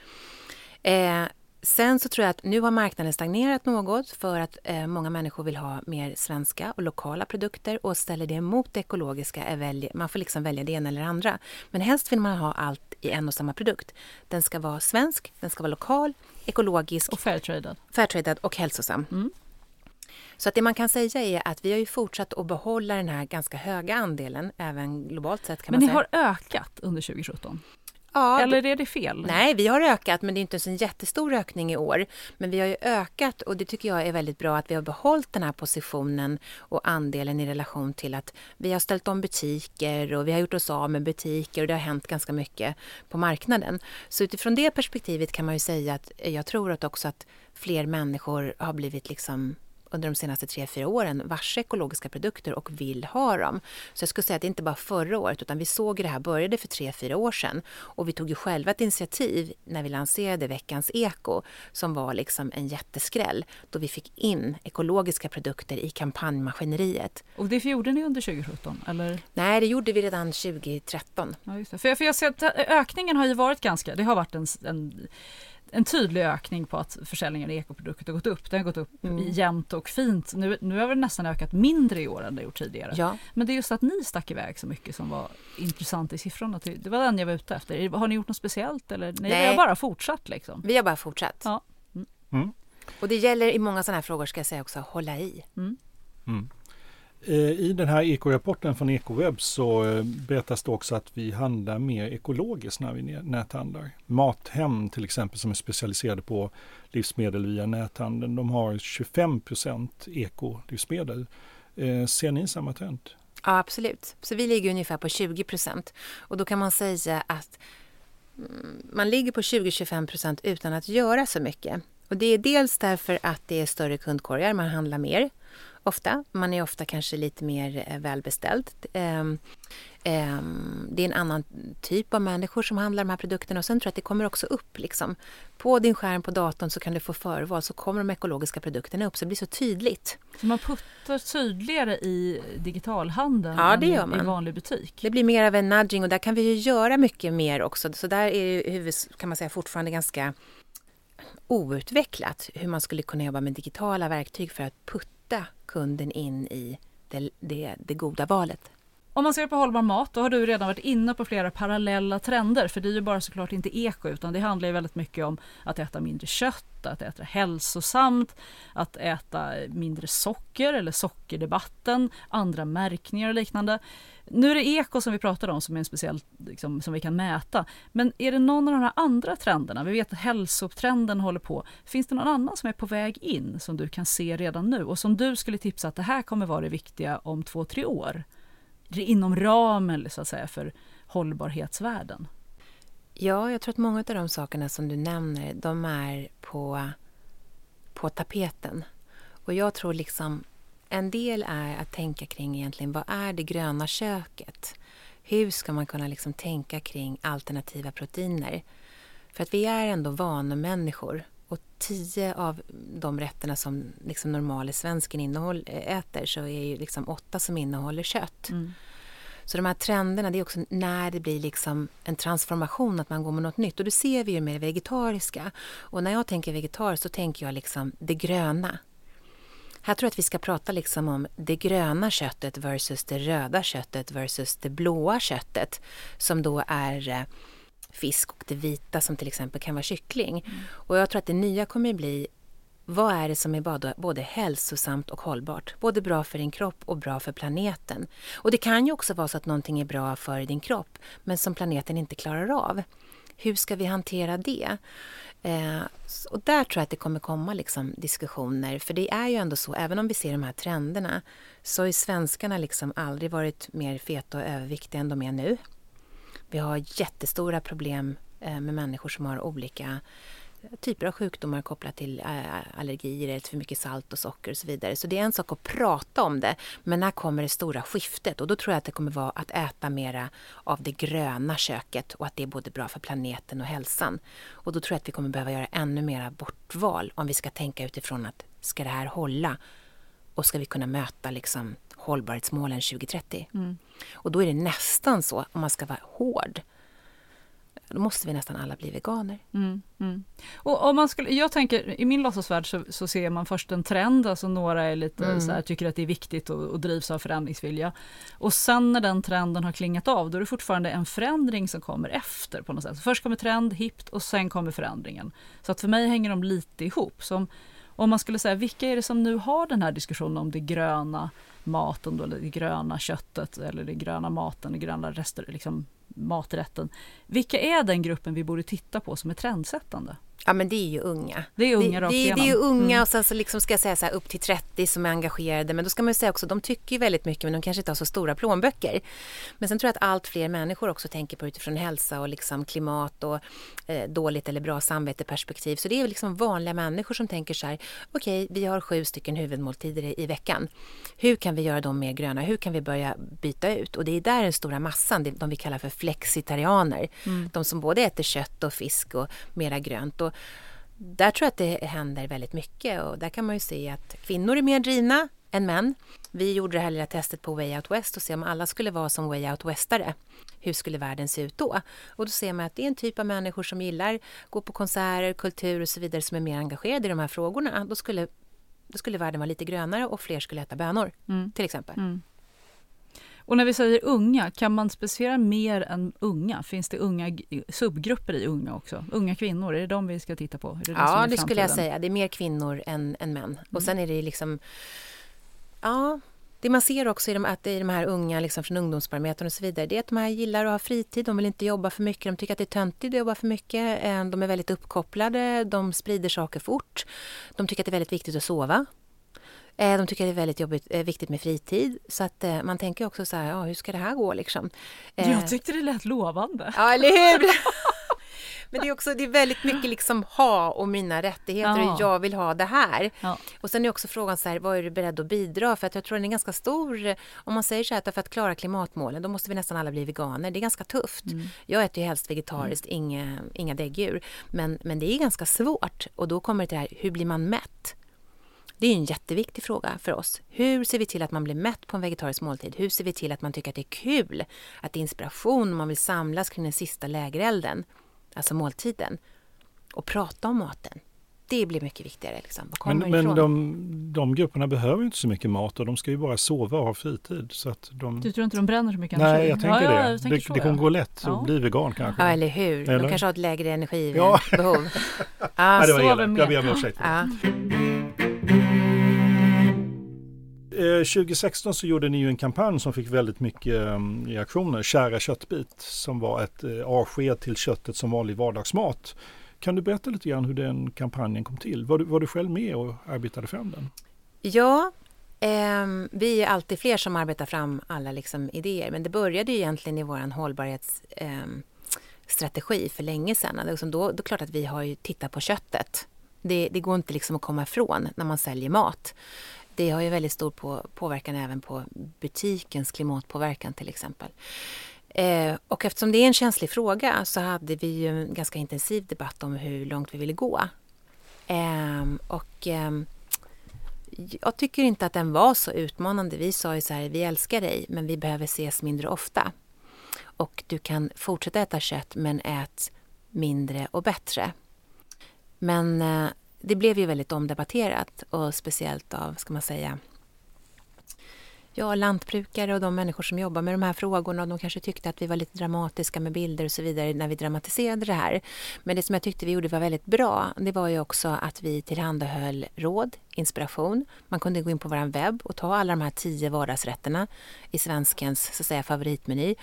Eh, Sen så tror jag att nu har marknaden stagnerat något för att eh, många människor vill ha mer svenska och lokala produkter och ställer det mot det ekologiska. Är välja, man får liksom välja det ena eller andra. Men helst vill man ha allt i en och samma produkt. Den ska vara svensk, den ska vara lokal, ekologisk. Och fairtradad. Fairtradad och hälsosam. Mm. Så att det man kan säga är att vi har ju fortsatt att behålla den här ganska höga andelen, även globalt sett kan Men man säga. Ni har ökat under 2017? Ja, Eller är det fel? Nej, vi har ökat, men det är inte en jättestor ökning i år. Men vi har ju ökat och det tycker jag är väldigt bra att vi har behållit den här positionen och andelen i relation till att vi har ställt om butiker och vi har gjort oss av med butiker och det har hänt ganska mycket på marknaden. Så utifrån det perspektivet kan man ju säga att jag tror att också att fler människor har blivit liksom under de senaste tre fyra åren varse ekologiska produkter och vill ha dem. Så jag skulle säga att det inte bara förra året utan vi såg det här började för tre fyra år sedan och vi tog ju själva ett initiativ när vi lanserade veckans eko som var liksom en jätteskräll då vi fick in ekologiska produkter i kampanjmaskineriet. Och det gjorde ni under 2017 eller? Nej, det gjorde vi redan 2013. Ja. För, jag, för jag ser att ökningen har ju varit ganska, det har varit en, en en tydlig ökning på att försäljningen av ekoprodukter har gått upp. Den har gått upp mm. jämnt och fint. Nu, nu har det nästan ökat mindre i år än det gjort tidigare. Ja. Men det är just att ni stack iväg så mycket som var intressant i siffrorna. Det var den jag var ute efter. Har ni gjort något speciellt eller nej, Nej. har bara fortsatt? Liksom? Vi har bara fortsatt. Ja. Mm. Mm. Och det gäller i många sådana här frågor ska jag säga också, hålla i. Mm. Eh, I den här ekorapporten från Ekoweb så eh, berättas det också att vi handlar mer ekologiskt när vi näthandlar. Mathem till exempel som är specialiserade på livsmedel via näthandeln, de har 25% ekolivsmedel. Eh, ser ni samma trend? Ja, absolut. Så vi ligger ungefär på 20 och då kan man säga att mm, man ligger på 20-25 utan att göra så mycket. Och det är dels därför att det är större kundkorgar, man handlar mer ofta. Man är ofta kanske lite mer eh, välbeställd. Ehm, ehm, det är en annan typ av människor som handlar de här produkterna och sen tror jag att det kommer också upp liksom. På din skärm på datorn så kan du få förval så kommer de ekologiska produkterna upp så det blir så tydligt. Så man puttar tydligare i digitalhandeln ja, det gör man. i vanlig butik? Det blir mer av en nudging och där kan vi ju göra mycket mer också. Så där är ju kan man säga fortfarande ganska outvecklat hur man skulle kunna jobba med digitala verktyg för att putta leda kunden in i det, det, det goda valet. Om man ser på hållbar mat, då har du redan varit inne på flera parallella trender. För det är ju bara såklart inte eko, utan det handlar ju väldigt mycket om att äta mindre kött, att äta hälsosamt, att äta mindre socker eller sockerdebatten, andra märkningar och liknande. Nu är det eko som vi pratar om som är en speciell, liksom, som vi kan mäta. Men är det någon av de här andra trenderna? Vi vet att hälsotrenden håller på. Finns det någon annan som är på väg in som du kan se redan nu och som du skulle tipsa att det här kommer vara det viktiga om två, tre år? Inom ramen så att säga för hållbarhetsvärlden. Ja, jag tror att många av de sakerna som du nämner, de är på, på tapeten. Och jag tror liksom en del är att tänka kring egentligen vad är det gröna köket? Hur ska man kunna liksom tänka kring alternativa proteiner? För att vi är ändå vanemänniskor och tio av de rätterna som liksom normala svensken innehåll, äter så är ju liksom åtta som innehåller kött. Mm. Så de här trenderna, det är också när det blir liksom en transformation, att man går med något nytt. Och det ser vi ju med det vegetariska. Och när jag tänker vegetariskt så tänker jag liksom det gröna. Här tror jag att vi ska prata liksom om det gröna köttet versus det röda köttet versus det blåa köttet som då är eh, fisk och det vita som till exempel kan vara kyckling. Mm. Och jag tror att det nya kommer att bli vad är det som är både, både hälsosamt och hållbart? Både bra för din kropp och bra för planeten. Och det kan ju också vara så att någonting är bra för din kropp men som planeten inte klarar av. Hur ska vi hantera det? Eh, och där tror jag att det kommer komma liksom diskussioner. För det är ju ändå så, även om vi ser de här trenderna, så har ju svenskarna liksom aldrig varit mer feta och överviktiga än de är nu. Vi har jättestora problem eh, med människor som har olika typer av sjukdomar kopplat till äh, allergier eller för mycket salt och socker och så vidare. Så det är en sak att prata om det, men när kommer det stora skiftet? Och då tror jag att det kommer vara att äta mera av det gröna köket och att det är både bra för planeten och hälsan. Och då tror jag att vi kommer behöva göra ännu mera bortval om vi ska tänka utifrån att ska det här hålla? Och ska vi kunna möta liksom hållbarhetsmålen 2030? Mm. Och då är det nästan så, om man ska vara hård, då måste vi nästan alla bli veganer. Mm, mm. Och om man skulle, jag tänker, i min låtsasvärld så, så ser man först en trend, alltså några är lite mm. så här, tycker att det är viktigt och, och drivs av förändringsvilja. Och sen när den trenden har klingat av, då är det fortfarande en förändring som kommer efter på något sätt. Först kommer trend, hippt och sen kommer förändringen. Så att för mig hänger de lite ihop. Som, om man skulle säga, vilka är det som nu har den här diskussionen om det gröna maten, då, eller det gröna köttet eller det gröna maten, det gröna rester, liksom, maträtten. Vilka är den gruppen vi borde titta på som är trendsättande? Ja men det är ju unga. Det är unga det, det, det är ju unga mm. och sen så liksom ska jag säga så här, upp till 30 som är engagerade. Men då ska man ju säga också, de tycker ju väldigt mycket men de kanske inte har så stora plånböcker. Men sen tror jag att allt fler människor också tänker på utifrån hälsa och liksom klimat och eh, dåligt eller bra samveteperspektiv. Så det är liksom vanliga människor som tänker så här, okej okay, vi har sju stycken huvudmåltider i, i veckan. Hur kan vi göra dem mer gröna? Hur kan vi börja byta ut? Och det är där den stora massan, de vi kallar för flexitarianer. Mm. De som både äter kött och fisk och mera grönt. Och där tror jag att det händer väldigt mycket och där kan man ju se att kvinnor är mer drivna än män. Vi gjorde det här lilla testet på Way Out West och se om alla skulle vara som Way Out Westare. Hur skulle världen se ut då? Och då ser man att det är en typ av människor som gillar gå på konserter, kultur och så vidare som är mer engagerade i de här frågorna. Då skulle, då skulle världen vara lite grönare och fler skulle äta bönor mm. till exempel. Mm. Och när vi säger unga, kan man specificera mer än unga? Finns det unga subgrupper i unga också? Unga kvinnor, är det de vi ska titta på? Det ja, det skulle jag säga. Det är mer kvinnor än, än män. Mm. Och sen är det liksom... Ja, det man ser också i de, att i de här unga liksom från ungdomsbarometern och så vidare, det är att de här gillar att ha fritid, de vill inte jobba för mycket, de tycker att det är töntigt att jobba för mycket, eh, de är väldigt uppkopplade, de sprider saker fort, de tycker att det är väldigt viktigt att sova. Eh, de tycker att det är väldigt jobbigt, eh, viktigt med fritid. Så att eh, man tänker också så här, ja, hur ska det här gå liksom? Jag tyckte det lät lovande. Ja, eller hur? Men det är också det är väldigt mycket liksom ha och mina rättigheter ja. och jag vill ha det här. Ja. Och sen är också frågan så här, vad är du beredd att bidra? För att jag tror den är ganska stor. Om man säger så här att för att klara klimatmålen, då måste vi nästan alla bli veganer. Det är ganska tufft. Mm. Jag äter ju helst vegetariskt, mm. inga, inga däggdjur. Men, men det är ganska svårt. Och då kommer det till det här, hur blir man mätt? Det är en jätteviktig fråga för oss. Hur ser vi till att man blir mätt på en vegetarisk måltid? Hur ser vi till att man tycker att det är kul, att det är inspiration, man vill samlas kring den sista lägerelden, alltså måltiden, och prata om maten? Det blir mycket viktigare. Liksom. men men de, de grupperna behöver inte så mycket mat och de ska ju bara sova och ha fritid. Så att de... Du tror inte de bränner så mycket energi? Nej, jag tänker ja, det. Ja, tänker det, så, det kommer gå lätt att bli vegan kanske. Ja, eller hur. Eller? De kanske har ett lägre energibehov. Ja. ja, det var elakt. Jag ber om ursäkt. Eh, 2016 så gjorde ni ju en kampanj som fick väldigt mycket mm, reaktioner. Kära köttbit som var ett eh, avsked till köttet som vanlig vardagsmat. Kan du berätta lite grann hur den kampanjen kom till? Var du, var du själv med och arbetade fram den? Ja, eh, vi är alltid fler som arbetar fram alla liksom idéer. Men det började ju egentligen i vår hållbarhetsstrategi ehm, eh, för länge sedan. Alltså då, då är klart att vi har ju tittat på köttet. Det, det, går inte liksom att komma ifrån när man säljer mat det har ju väldigt stor på, påverkan även på butikens klimatpåverkan till exempel. Eh, och eftersom det är en känslig fråga så hade vi ju en ganska intensiv debatt om hur långt vi ville gå. Eh, och eh, jag tycker inte att den var så utmanande. Vi sa ju så här, vi älskar dig men vi behöver ses mindre ofta. Och du kan fortsätta äta kött men ät mindre och bättre. Men eh, det blev ju väldigt omdebatterat och speciellt av, ska man säga, ja, lantbrukare och de människor som jobbar med de här frågorna. Och de kanske tyckte att vi var lite dramatiska med bilder och så vidare när vi dramatiserade det här. Men det som jag tyckte vi gjorde var väldigt bra, det var ju också att vi tillhandahöll råd, inspiration. Man kunde gå in på vår webb och ta alla de här tio vardagsrätterna i svenskens så att säga, favoritmeny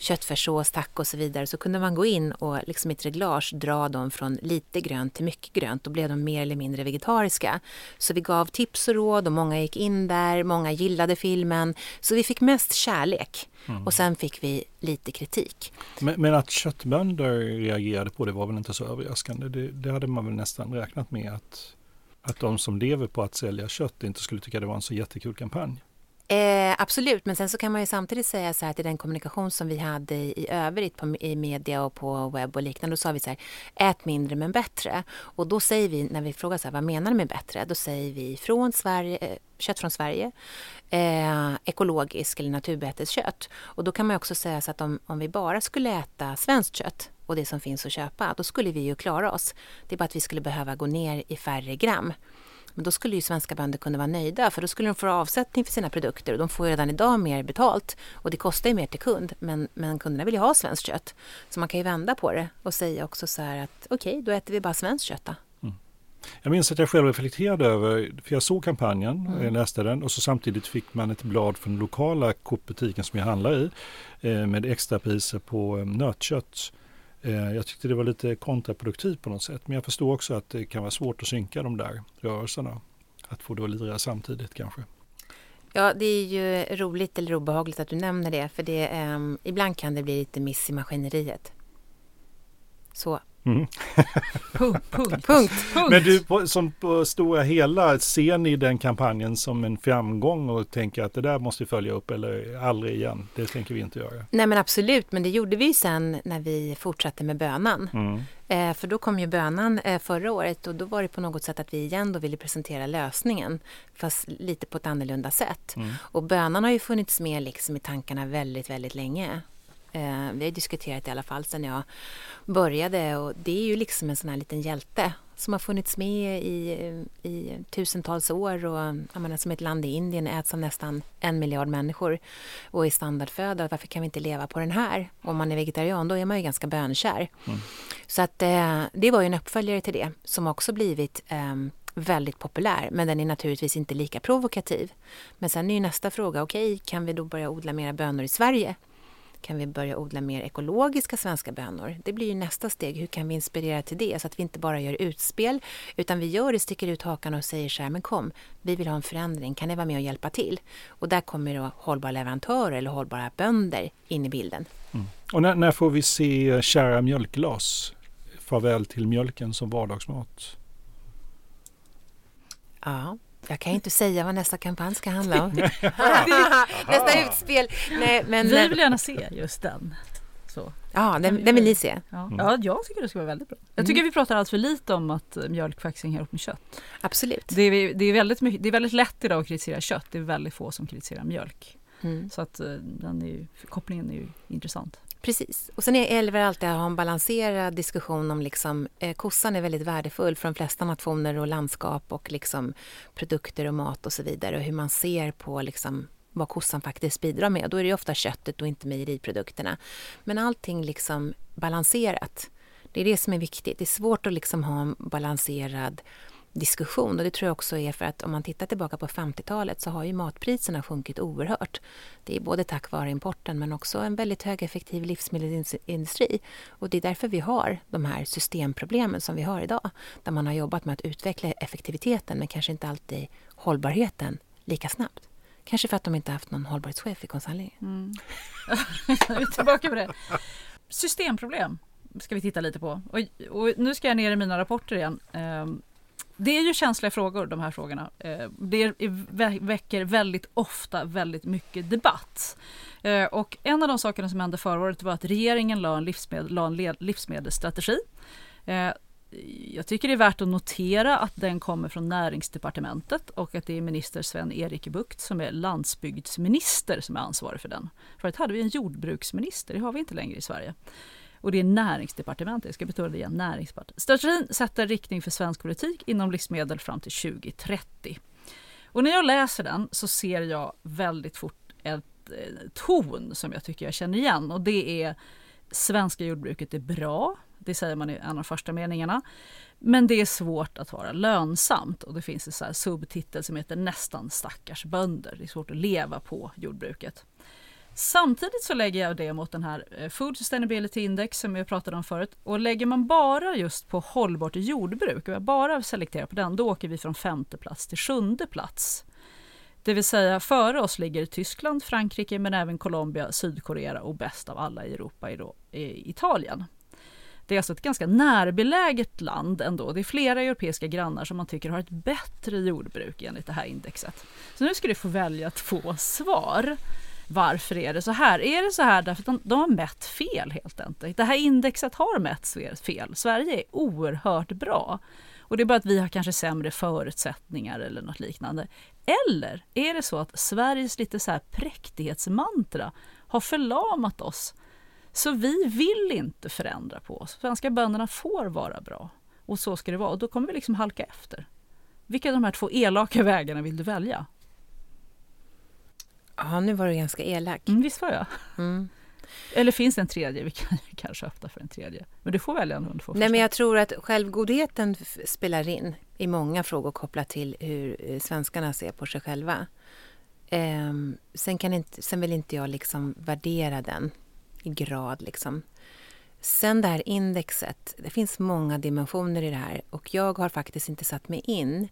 köttfärssås, taco och så vidare så kunde man gå in och liksom i ett reglage dra dem från lite grönt till mycket grönt. Då blev de mer eller mindre vegetariska. Så vi gav tips och råd och många gick in där, många gillade filmen. Så vi fick mest kärlek mm. och sen fick vi lite kritik. Men, men, att köttbönder reagerade på det var väl inte så överraskande? Det, det hade man väl nästan räknat med att, att de som lever på att sälja kött inte skulle tycka det var en så jättekul kampanj. Eh, absolut, men sen så kan man ju samtidigt säga så här till den kommunikation som vi hade i, i övrigt på, i media och på webb och liknande. Då sa vi så här, ät mindre men bättre. Och då säger vi, när vi frågar så här, vad menar du med bättre? Då säger vi från Sverige, eh, kött från Sverige, eh, ekologisk eller naturbeteskött. Och då kan man också säga så att om, om vi bara skulle äta svenskt kött och det som finns att köpa, då skulle vi ju klara oss. Det är bara att vi skulle behöva gå ner i färre gram. Men då skulle ju svenska bönder kunna vara nöjda för då skulle de få avsättning för sina produkter och de får redan idag mer betalt och det kostar ju mer till kund men, men kunderna vill ju ha svenskt kött. Så man kan ju vända på det och säga också så här att okej, okay, då äter vi bara svenskt kött då. Mm. Jag minns att jag själv reflekterade över, för jag såg kampanjen, mm. läste den och så samtidigt fick man ett blad från den lokala Coop-butiken som jag handlar i eh, med extrapriser på eh, nötkött. Eh, jag tyckte det var lite kontraproduktivt på något sätt. Men jag förstår också att det kan vara svårt att synka de där rörelserna. Att få det att lira samtidigt kanske. Ja, det är ju roligt eller obehagligt att du nämner det. För det, eh, ibland kan det bli lite miss i maskineriet. Så Mm. punkt, punkt, punkt, Men du, på, som på stora hela, ser ni den kampanjen som en framgång och tänker att det där måste vi följa upp eller aldrig igen? Det tänker vi inte göra. Nej men absolut, men det gjorde vi sen när vi fortsatte med bönan. Mm. Eh, för då kom ju bönan eh, förra året och då var det på något sätt att vi igen då ville presentera lösningen fast lite på ett annorlunda sätt. Mm. Och bönan har ju funnits med liksom i tankarna väldigt, väldigt länge. Eh, vi har diskuterat i alla fall sedan jag började och det är ju liksom en sån här liten hjälte som har funnits med i, i tusentals år och menar, som ett land i Indien äts av nästan en miljard människor och är standardföda. Varför kan vi inte leva på den här? Om man är vegetarian då är man ju ganska bönkär. Mm. Så att eh, det var ju en uppföljare till det som också blivit eh, väldigt populär, men den är naturligtvis inte lika provokativ. Men sen är ju nästa fråga, okej, okay, kan vi då börja odla mera bönor i Sverige? Kan vi börja odla mer ekologiska svenska bönor? Det blir ju nästa steg. Hur kan vi inspirera till det? Så att vi inte bara gör utspel, utan vi gör det, sticker ut hakan och säger så här, men kom, vi vill ha en förändring, kan ni vara med och hjälpa till? Och där kommer då hållbara leverantörer eller hållbara bönder in i bilden. Mm. Och när, när får vi se kära mjölkglas? Farväl till mjölken som vardagsmat. Ja, jag kan inte säga vad nästa kampanj ska handla om. nästa utspel. Nej, men, Vi vill gärna se just den. Så. Ja, den, den vill ni se? Ja. Mm. ja, jag tycker det ska vara väldigt bra. Jag tycker mm. vi pratar alldeles för lite om att mjölk faktiskt hänger ihop med kött. Absolut. Det är, det, är väldigt mycket, det är väldigt lätt idag att kritisera kött. Det är väldigt få som kritiserar mjölk. Mm. Så att eh, den är ju, kopplingen är ju intressant. Precis. Och sen gäller det alltid att ha en balanserad diskussion om liksom, eh, kossan är väldigt värdefull för de flesta nationer och landskap och liksom produkter och mat och så vidare och hur man ser på liksom, vad kossan faktiskt bidrar med. Då är det ofta köttet och inte mejeriprodukterna. Men allting liksom balanserat. Det är det som är viktigt. Det är svårt att liksom ha en balanserad diskussion. Och det tror jag också är för att om man tittar tillbaka på 50-talet så har ju matpriserna sjunkit oerhört. Det är både tack vare importen men också en väldigt högeffektiv livsmedelsindustri. Och det är därför vi har de här systemproblemen som vi har idag. Där man har jobbat med att utveckla effektiviteten men kanske inte alltid hållbarheten lika snabbt. Kanske för att de inte haft någon hållbarhetschef i koncernledningen. Mm. tillbaka på det. Systemproblem ska vi titta lite på. Och, och, nu ska jag ner i mina rapporter igen. Ehm, det är ju känsliga frågor de här frågorna. Eh, det väcker väldigt ofta väldigt mycket debatt. Eh, och en av de sakerna som hände förra året var att regeringen la en, livsmed la en livsmedelsstrategi. Eh, jag tycker det är värt att notera att den kommer från näringsdepartementet och att det är minister Sven-Erik Bucht som är landsbygdsminister som är ansvarig för den. Förut hade vi en jordbruksminister, det har vi inte längre i Sverige. Och det är näringsdepartementet, jag ska betona det igen, näringsdepartementet. Strategin sätter riktning för svensk politik inom livsmedel fram till 2030. Och när jag läser den så ser jag väldigt fort ett eh, ton som jag tycker jag känner igen och det är svenska jordbruket är bra, det säger man i en av de första meningarna. Men det är svårt att vara lönsamt och det finns en så här subtitel som heter nästan stackars bönder. Det är svårt att leva på jordbruket. Samtidigt så lägger jag det mot den här eh, Food Sustainability Index som jag pratade om förut. Och lägger man bara just på hållbart jordbruk, och jag bara selekterar på den, då åker vi från femte plats till sjunde plats. Det vill säga före oss ligger Tyskland, Frankrike men även Colombia, Sydkorea och bäst av alla i Europa är då Italien. Det är alltså ett ganska närbeläget land ändå. Det är flera europeiska grannar som man tycker har ett bättre jordbruk enligt det här indexet. Så nu ska du få välja två svar. Varför är det så här? Är det så här därför att de, de har mätt fel helt enkelt? Det här indexet har mätt fel. Sverige är oerhört bra. Och det är bara att vi har kanske sämre förutsättningar eller något liknande. Eller är det så att Sveriges lite så här präktighetsmantra har förlamat oss Så vi vill inte förändra på oss. Svenska bönderna får vara bra. Och så ska det vara. Och då kommer vi liksom halka efter. Vilka av de här två elaka vägarna vill du välja? Ja, nu var du ganska elak. Mm, visst var jag? Mm. Eller finns det en tredje? Vi kan kanske öppna för en tredje. Men du får välja en får Nej, men jag tror att självgodheten spelar in i många frågor kopplat till hur eh, svenskarna ser på sig själva. Um, sen, kan inte, sen vill inte jag liksom värdera den i grad. Liksom. Sen det här indexet, det finns många dimensioner i det här och jag har faktiskt inte satt mig in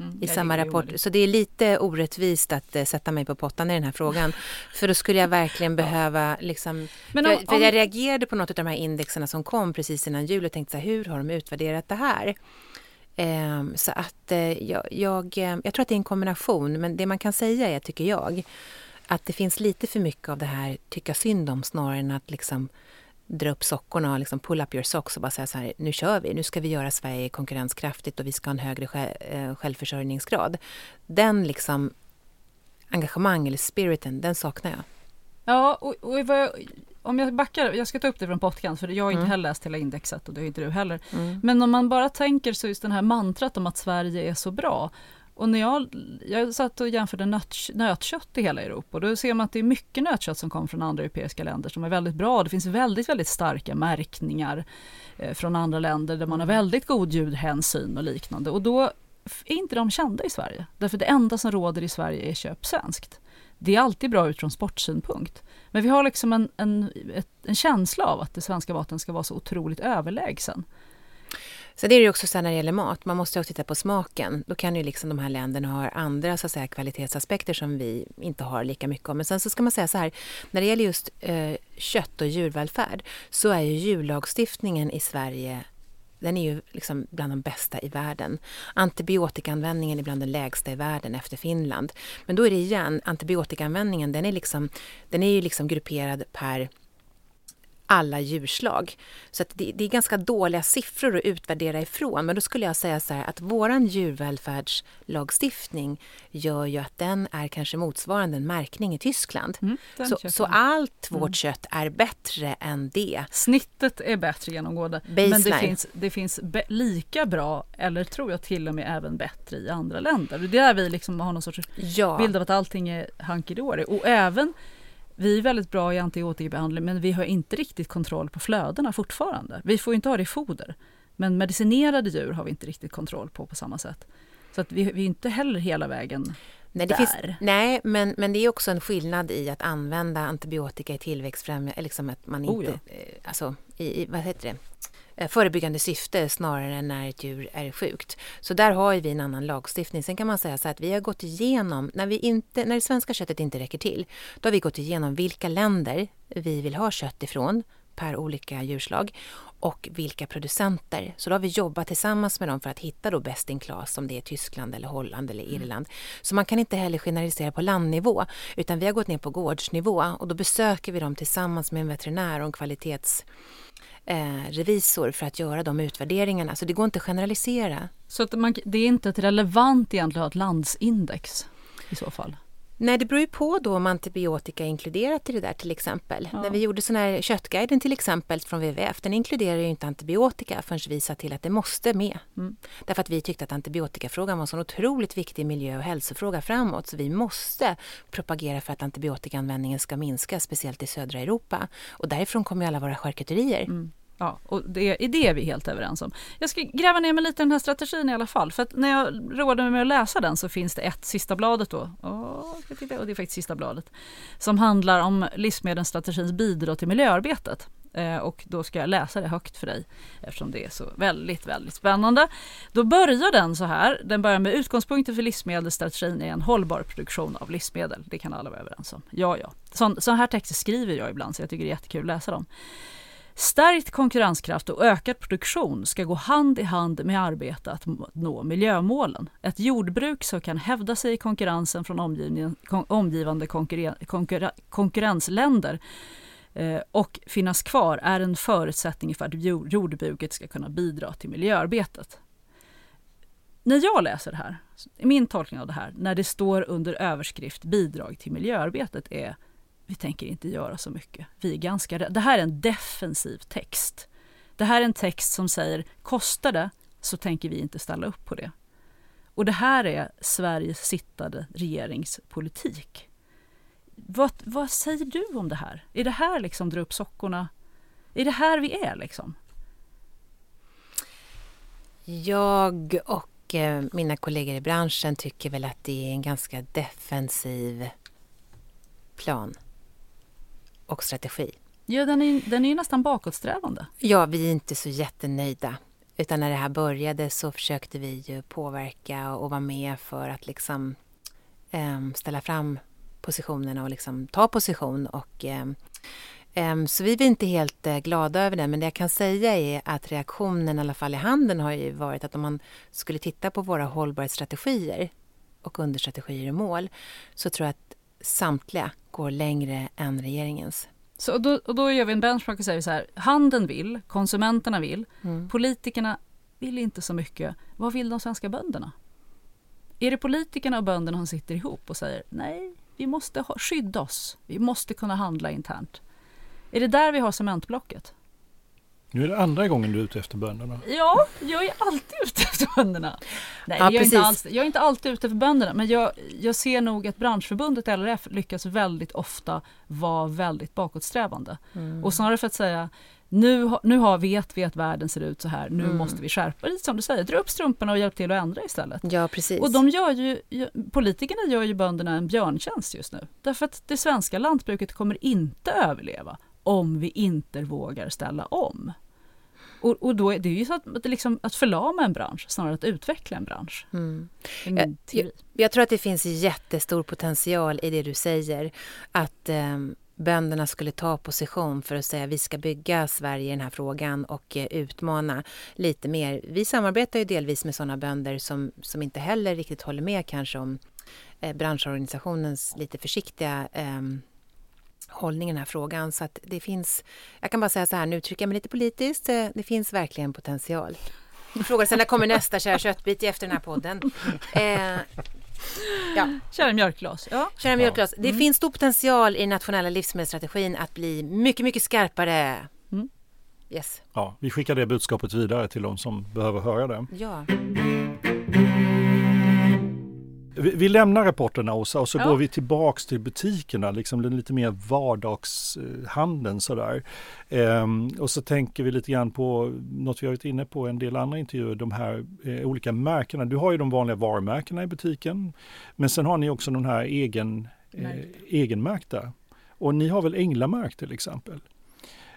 Mm, i samma rapport. Så det är lite orättvist att uh, sätta mig på pottan i den här frågan. För då skulle jag verkligen behöva liksom... Men om, för, för jag reagerade på något av de här indexerna som kom precis innan jul och tänkte så här, hur har de utvärderat det här? Um, så att uh, jag, jag, uh, jag tror att det är en kombination, men det man kan säga är, tycker jag, att det finns lite för mycket av det här tycka synd om snarare än att liksom dra upp sockorna och liksom pull up your socks och bara säga så här, nu kör vi, nu ska vi göra Sverige konkurrenskraftigt och vi ska ha en högre eh, självförsörjningsgrad. Den liksom engagemang eller spiriten, den saknar jag. Ja, och, och jag, om jag backar, jag ska ta upp det från podcast för jag har inte mm. heller läst hela indexet och det har inte du heller. Mm. Men om man bara tänker så just den här mantrat om att Sverige är så bra och när jag, jag satt och jämförde nöt, nötkött i hela Europa och då ser man att det är mycket nötkött som kommer från andra europeiska länder som är väldigt bra. Det finns väldigt, väldigt starka märkningar eh, från andra länder där man har väldigt god ljudhänsyn och liknande. Och då är inte de kända i Sverige. Därför det enda som råder i Sverige är köp svenskt. Det är alltid bra utifrån sportsynpunkt. Men vi har liksom en, en, ett, en känsla av att det svenska maten ska vara så otroligt överlägsen. Så det är det också så när det gäller mat, man måste också titta på smaken. Då kan ju liksom de här länderna ha andra så att säga, kvalitetsaspekter som vi inte har lika mycket om. Men sen så ska man säga så här, när det gäller just eh, kött och djurvälfärd så är ju djurlagstiftningen i Sverige den är ju liksom bland de bästa i världen. Antibiotikaanvändningen är bland den lägsta i världen efter Finland. Men då är det igen, antibiotikaanvändningen den är, liksom, den är ju liksom grupperad per alla djurslag. Så det, det, är ganska dåliga siffror att utvärdera ifrån. Men då skulle jag säga så här att våran djurvälfärdslagstiftning gör ju att den är kanske motsvarande en märkning i Tyskland. Mm, så, så, allt vårt mm. kött är bättre än det. Snittet är bättre genomgående. Baseline. Men det finns, det finns lika bra, eller tror jag till och med även bättre i andra länder. Det är där vi liksom har någon sorts ja. bild av att allting är hunky dory. Och även vi är väldigt bra i antibiotikabehandling men vi har inte riktigt kontroll på flödena fortfarande. Vi får inte ha det i foder. Men medicinerade djur har vi inte riktigt kontroll på på samma sätt. Så att vi, vi är inte heller hela vägen nej, det där. Finns, nej, men, men det är också en skillnad i att använda antibiotika i tillväxtfrämjande, liksom att man inte, oh ja. Eh, alltså i, vad heter det, Eh, förebyggande syfte snarare än när ett djur är sjukt. Så där har vi en annan lagstiftning. Sen kan man säga så att vi har gått igenom, när, vi inte, när det svenska köttet inte räcker till, då har vi gått igenom vilka länder vi vill ha kött ifrån per olika djurslag och vilka producenter. Så då har vi jobbat tillsammans med dem för att hitta då best in class om det är Tyskland eller Holland eller mm. Irland. Så man kan inte heller generalisera på landnivå utan vi har gått ner på gårdsnivå och då besöker vi dem tillsammans med en veterinär och en kvalitets eh, revisor för att göra de utvärderingarna. Så det går inte att generalisera. Så att man, det är inte ett relevant egentligen att ha ett landsindex i så fall? Nej, det beror ju på då om antibiotika är inkluderat i det där till exempel. Ja. När vi gjorde sån här köttguiden till exempel från WWF, den inkluderar ju inte antibiotika förrän vi sa till att det måste med. Mm. Därför att vi tyckte att antibiotikafrågan var en så otroligt viktig miljö och hälsofråga framåt så vi måste propagera för att antibiotikaanvändningen ska minska, speciellt i södra Europa. Och därifrån kommer ju alla våra charkuterier. Mm. Ja, och det, det är vi helt överens om. Jag ska gräva ner mig lite i den här strategin i alla fall. För att när jag roade mig med att läsa den så finns det ett sista bladet då. Åh, och det är faktiskt sista bladet. Som handlar om livsmedelsstrategins bidrag till miljöarbetet. Eh, och då ska jag läsa det högt för dig eftersom det är så väldigt, väldigt spännande. Då börjar den så här. Den börjar med utgångspunkten för livsmedelsstrategin är en hållbar produktion av livsmedel. Det kan alla vara överens om. Ja, ja. Sådana här texter skriver jag ibland så jag tycker det är jättekul att läsa dem. Stärkt konkurrenskraft och ökad produktion ska gå hand i hand med arbete att nå miljömålen. Ett jordbruk som kan hävda sig i konkurrensen från omgivande konkurren konkurrensländer eh, och finnas kvar är en förutsättning för att jordbruket ska kunna bidra till miljöarbetet. När jag läser det här, min tolkning av det här, när det står under överskrift bidrag till miljöarbetet är vi tänker inte göra så mycket. Vi är ganska Det här är en defensiv text. Det här är en text som säger kostar det så tänker vi inte ställa upp på det. Och det här är Sveriges sittande regeringspolitik. Vad, vad säger du om det här? Är det här liksom dra upp sockorna? Är det här vi är liksom? Jag och eh, mina kollegor i branschen tycker väl att det är en ganska defensiv plan och strategi. Ja, den är, den är ju nästan bakåtsträvande. Ja, vi är inte så jättenöjda. Utan när det här började så försökte vi ju påverka och vara med för att liksom um, ställa fram positionerna och liksom ta position. Och, um, um, så vi är inte helt uh, glada över det, men det jag kan säga är att reaktionen i alla fall i handeln har ju varit att om man skulle titta på våra hållbarhetsstrategier och understrategier och mål så tror jag att samtliga går längre än regeringens. Så då, och då gör vi en benchmark och säger så här, handeln vill, konsumenterna vill, mm. politikerna vill inte så mycket. Vad vill de svenska bönderna? Är det politikerna och bönderna som sitter ihop och säger nej, vi måste ha, skydda oss, vi måste kunna handla internt. Är det där vi har cementblocket? Nu är det andra gången du är ute efter bönderna. Ja, jag är alltid ute efter bönderna. Nej, ja, jag, är inte alls, jag är inte alltid ute efter bönderna, men jag, jag ser nog att branschförbundet LRF lyckas väldigt ofta vara väldigt bakåtsträvande. Mm. Och snarare för att säga nu, nu har, vet vi att världen ser ut så här, nu mm. måste vi skärpa det. Som du säger, dra upp strumporna och hjälp till att ändra istället. Ja, precis. Och de gör ju, politikerna gör ju bönderna en björntjänst just nu. Därför att det svenska lantbruket kommer inte överleva om vi inte vågar ställa om. Och, och då är det ju så att, liksom, att förlama en bransch snarare att utveckla en bransch. Mm. Jag, jag, jag, tror att det finns jättestor potential i det du säger. Att eh, bönderna skulle ta position för att säga vi ska bygga Sverige i den här frågan och eh, utmana lite mer. Vi samarbetar ju delvis med sådana bönder som, som inte heller riktigt håller med kanske om eh, branschorganisationens lite försiktiga eh, hållning i den här frågan. Så att det finns, jag kan bara säga så här, nu uttrycker jag mig lite politiskt, eh, det finns verkligen potential. Frågar sen när kommer nästa kära köttbit efter den här podden? Eh, ja. Kära mjölkglas. Ja. Kära mjölkglas. Det mm. finns stor potential i den nationella livsmedelsstrategin att bli mycket, mycket skarpare. Mm. Yes. Ja, vi skickar det budskapet vidare till de som behöver höra det. Ja. Vi, vi lämnar rapporterna Åsa och så ja. går vi tillbaks till butikerna, liksom den lite mer vardagshandeln sådär. Ehm, och så tänker vi lite grann på något vi har varit inne på en del andra intervjuer, de här eh, olika märkena. Du har ju de vanliga varumärkena i butiken, men sen har ni också de här egen, eh, egenmärkta. Och ni har väl Änglamärkt till exempel.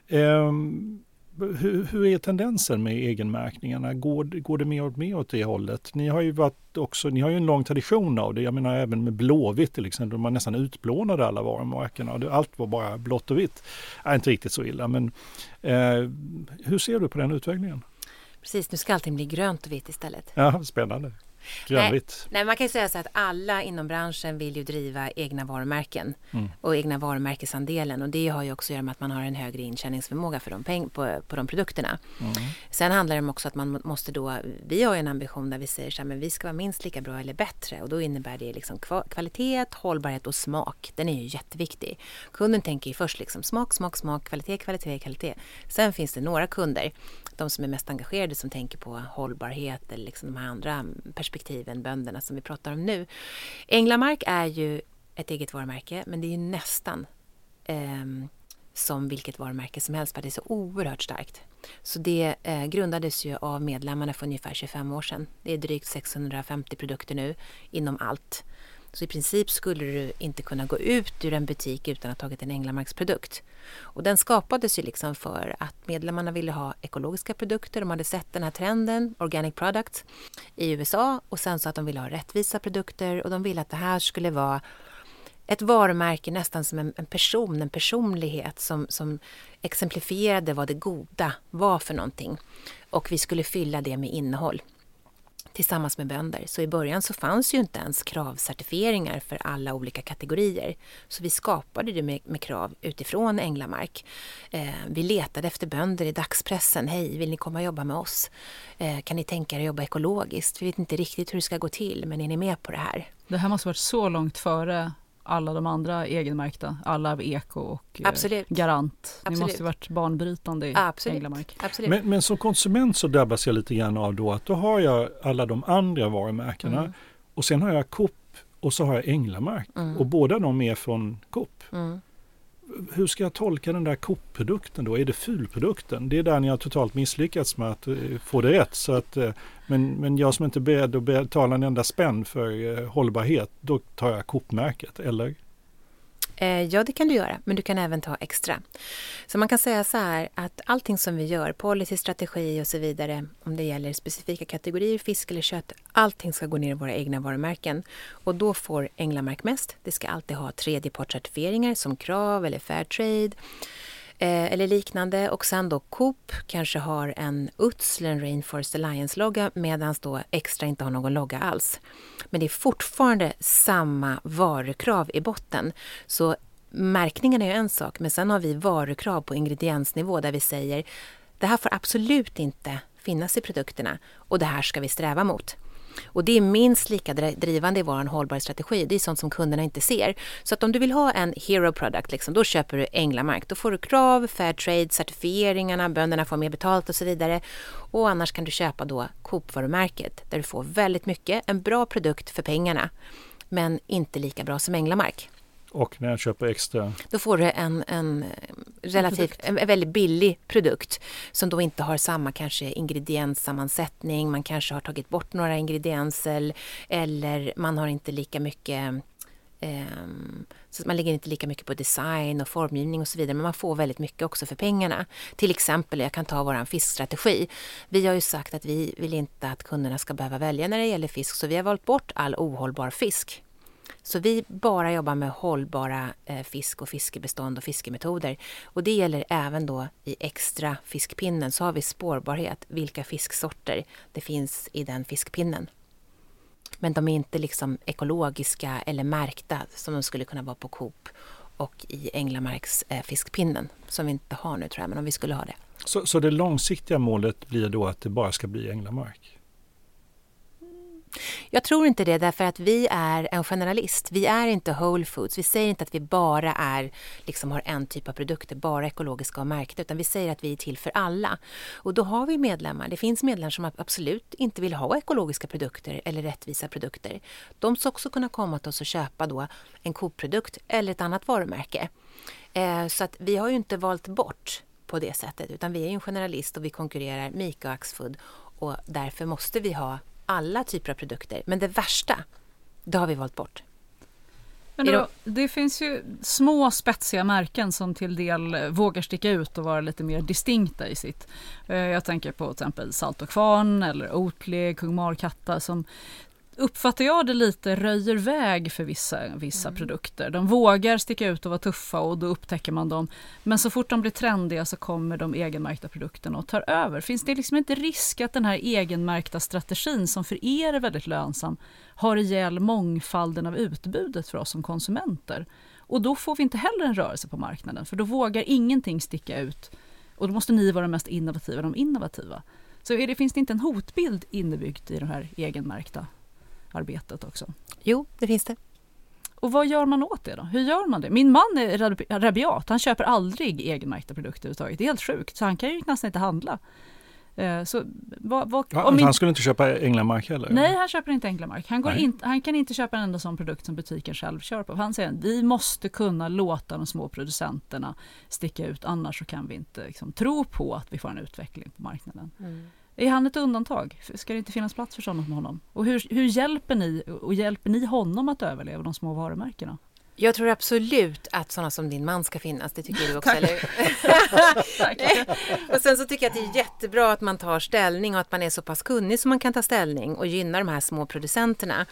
Um, hur, hur, är tendensen med egenmärkningarna? Går, går det mer och mer åt det hållet? Ni har ju varit också, ni har ju en lång tradition av det. Jag menar även med Blåvitt till exempel, man nästan utplånade alla varumärkena. Allt var bara blått och vitt. Är inte riktigt så illa, men eh, hur ser du på den utvecklingen? Precis, nu ska allting bli grönt och vitt istället. Ja, spännande. Grönvitt. Nej, man kan ju säga så att alla inom branschen vill ju driva egna varumärken mm. och egna varumärkesandelen och det har ju också att göra med att man har en högre intjäningsförmåga för de peng på, på de produkterna. Mm. Sen handlar det också att man måste då, vi har ju en ambition där vi säger så här, men vi ska vara minst lika bra eller bättre och då innebär det liksom kvalitet, hållbarhet och smak. Den är ju jätteviktig. Kunden tänker ju först liksom smak, smak, smak, kvalitet, kvalitet, kvalitet. Sen finns det några kunder, de som är mest engagerade som tänker på hållbarhet eller liksom de här andra perspektiven perspektiven bönderna som vi pratar om nu. Änglamark är ju ett eget varumärke men det är ju nästan eh, som vilket varumärke som helst för det är så oerhört starkt. Så det eh, grundades ju av medlemmarna för ungefär 25 år sedan. Det är drygt 650 produkter nu inom allt. Så i princip skulle du inte kunna gå ut ur en butik utan att ha tagit en Änglamarksprodukt. Och den skapades ju liksom för att medlemmarna ville ha ekologiska produkter. De hade sett den här trenden, organic products, i USA och sen så att de ville ha rättvisa produkter och de ville att det här skulle vara ett varumärke nästan som en, en person, en personlighet som, som exemplifierade vad det goda var för någonting. Och vi skulle fylla det med innehåll tillsammans med bönder. Så i början så fanns ju inte ens kravcertifieringar för alla olika kategorier. Så vi skapade det med, med krav utifrån Änglamark. Eh, vi letade efter bönder i dagspressen. Hej, vill ni komma och jobba med oss? Eh, kan ni tänka er att jobba ekologiskt? Vi vet inte riktigt hur det ska gå till, men är ni med på det här? Det här måste varit så långt före alla de andra egenmärkta, alla av Eko och eh, Absolut. Garant. Absolut. Ni måste ju varit banbrytande i Absolut. Änglamark. Absolut. Men, men som konsument så drabbas jag lite grann av då att då har jag alla de andra varumärkena Mm. och sen har jag Coop och så har jag Änglamark Mm. och båda de är från Coop. Mm. Hur ska jag tolka den där Coop-produkten då? Är det fulprodukten? Det är där ni har totalt misslyckats med att eh, få det rätt. Så att, eh, men, men jag som inte är beredd att betala en enda spänn för eh, hållbarhet, då tar jag Coop-märket, eller? Eh, ja, det kan du göra, men du kan även ta extra. Så man kan säga så här att allting som vi gör, policy, strategi och så vidare, om det gäller specifika kategorier, fisk eller kött, allting ska gå ner i våra egna varumärken. Och då får Änglamark mest. Det ska alltid ha tredjepartscertifieringar som Krav eller Fairtrade eh, eller liknande. Och sen då Coop kanske har en UTS eller en Rainforest Alliance-logga medan då Extra inte har någon logga alls. Men det är fortfarande samma varukrav i botten. Så märkningen är ju en sak, men sen har vi varukrav på ingrediensnivå där vi säger det här får absolut inte finnas i produkterna och det här ska vi sträva mot. Och det är minst lika drivande i vår hållbarhetsstrategi. Det är sånt som kunderna inte ser. Så att om du vill ha en hero product, liksom, då köper du Änglamark. Då får du krav, Fairtrade, certifieringarna, bönderna får mer betalt och så vidare. Och annars kan du köpa då Coop-varumärket där du får väldigt mycket, en bra produkt för pengarna. Men inte lika bra som Änglamark. Och när jag köper extra, Då får du en, en relativt en, en väldigt billig produkt som då inte har samma kanske ingredienssammansättning. Man kanske har tagit bort några ingredienser eller man har inte lika mycket ehm, så man lägger inte lika mycket på design och formgivning och så vidare, men man får väldigt mycket också för pengarna. Till exempel, jag kan ta vår fiskstrategi. Vi har ju sagt att vi vill inte att kunderna ska behöva välja när det gäller fisk, så vi har valt bort all ohållbar fisk. Så vi bara jobbar med hållbara eh, fisk och fiskebestånd och fiskemetoder. Och det gäller även då i extra fiskpinnen så har vi spårbarhet, vilka fisksorter det finns i den fiskpinnen. Men de är inte liksom ekologiska eller märkta som de skulle kunna vara på Coop och i Änglamarks eh, fiskpinnen som vi inte har nu tror jag, men om vi skulle ha det. så, så det långsiktiga målet blir då att det bara ska bli Änglamark? Jag tror inte det därför att vi är en generalist. Vi är inte Whole Foods. Vi säger inte att vi bara är, liksom har en typ av produkter, bara ekologiska och märkta, utan vi säger att vi är till för alla. Och då har vi medlemmar. Det finns medlemmar som absolut inte vill ha ekologiska produkter eller rättvisa produkter. De ska också kunna komma till oss och köpa då en Coop-produkt eller ett annat varumärke. Eh, så att vi har ju inte valt bort på det sättet, utan vi är ju en generalist och vi konkurrerar med Ica och Axfood och därför måste vi ha alla typer av produkter. Men det värsta, det har vi valt bort. Men då, det finns ju små spetsiga märken som till del eh, vågar sticka ut och vara lite mer distinkta i sitt. Eh, Jag tänker på till exempel Salt och Kvarn eller Oatly, Kung Markatta som uppfattar jag det lite röjer väg för vissa, vissa produkter. De vågar sticka ut och vara tuffa och då upptäcker man dem. Men så fort de blir trendiga så kommer de egenmärkta produkterna och tar över. Finns det liksom inte risk att den här egenmärkta strategin som för er är väldigt lönsam har ihjäl mångfalden av utbudet för oss som konsumenter? Och då får vi inte heller en rörelse på marknaden för då vågar ingenting sticka ut och då måste ni vara mest innovativa, de innovativa. Så är det, finns det inte en hotbild innebyggt i det här egenmärkta arbetet också? Jo, det finns det. Och vad gör man åt det då? Hur gör man det? Min man är rabi- rabiat, han köper aldrig egenmärkta produkter överhuvudtaget. Det är helt sjukt, så han kan ju nästan inte handla. Eh, Så vad, vad, Ja, om min, Han skulle inte köpa Änglamark heller? nej, han köper inte Änglamark. Han, går in, han kan inte köpa en enda sån produkt som butiken själv kör på. Han säger att vi måste kunna låta de små producenterna sticka ut, annars så kan vi inte liksom, tro på att vi får en utveckling på marknaden. Är han ett undantag? Ska det inte finnas plats för sådana som honom? Och hur, hur hjälper ni och hjälper ni honom att överleva de små varumärkena? Jag tror absolut att sådana som din man ska finnas. Det tycker du också, eller hur? och sen så tycker jag att det är jättebra att man tar ställning och att man är så pass kunnig så man kan ta ställning och gynna de här små producenterna.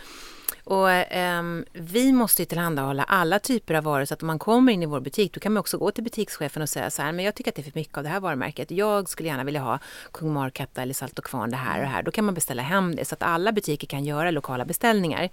Och um, vi måste ju tillhandahålla alla typer av varor så att om man kommer in i vår butik då kan man också gå till butikschefen och säga så här, men jag tycker att det är för mycket av det här varumärket. Jag skulle gärna vilja ha Kung Markatta eller Salt och Kvarn det här och det här. Då kan man beställa hem det så att alla butiker kan göra lokala beställningar.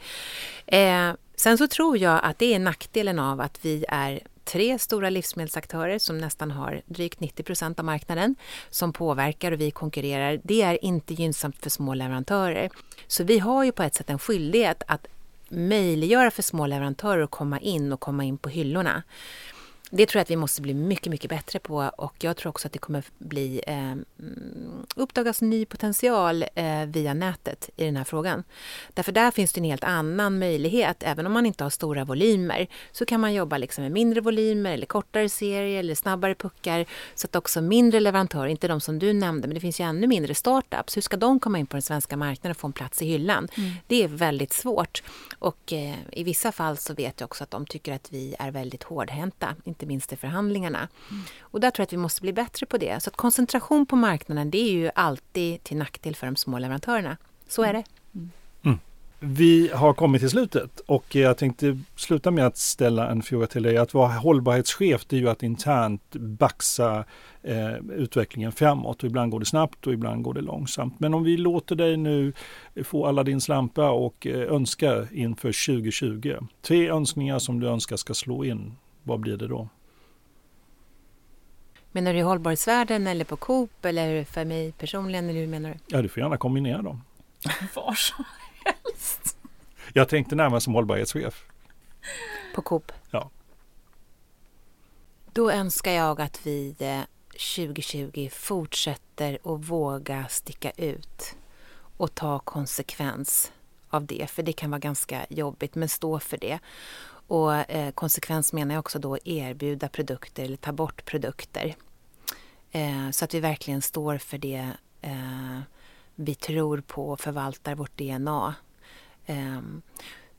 Eh, sen så tror jag att det är nackdelen av att vi är tre stora livsmedelsaktörer som nästan har drygt 90 procent av marknaden som påverkar och vi konkurrerar. Det är inte gynnsamt för små leverantörer. Så vi har ju på ett sätt en skyldighet att möjliggöra för små leverantörer att komma in och komma in på hyllorna. Det tror jag att vi måste bli mycket, mycket bättre på och jag tror också att det kommer bli eh, uppdagas ny potential eh, via nätet i den här frågan. Därför där finns det en helt annan möjlighet. Även om man inte har stora volymer så kan man jobba liksom med mindre volymer eller kortare serier eller snabbare puckar så att också mindre leverantörer, inte de som du nämnde, men det finns ju ännu mindre startups. Hur ska de komma in på den svenska marknaden och få en plats i hyllan? Mm. Det är väldigt svårt och eh, i vissa fall så vet jag också att de tycker att vi är väldigt hårdhänta inte minst i förhandlingarna. Mm. Och där tror jag att vi måste bli bättre på det. Så att koncentration på marknaden, det är ju alltid till nackdel för de små leverantörerna. Så är det. Mm. mm. Vi har kommit till slutet och jag tänkte sluta med att ställa en fråga till dig. Att vara hållbarhetschef det är ju att internt baxa eh, utvecklingen framåt. Och ibland går det snabbt och ibland går det långsamt. Men om vi låter dig nu få alla din slampa och eh, önska inför 2020. Tre önskningar som du önskar ska slå in. Vad blir det då? Menar du i hållbarhetsvärlden eller på Coop eller för mig personligen? Eller hur menar du? Ja, du får gärna kombinera dem. Var som helst. Jag tänkte närmast som hållbarhetschef. På Coop? Ja. Då önskar jag att vi 2020 eh, fortsätter att våga sticka ut och ta konsekvens av det, för det kan vara ganska jobbigt, men stå för det. Och eh, konsekvens menar jag också då erbjuda produkter eller ta bort produkter. Eh, så att vi verkligen står för det eh, vi tror på och förvaltar vårt DNA. Eh,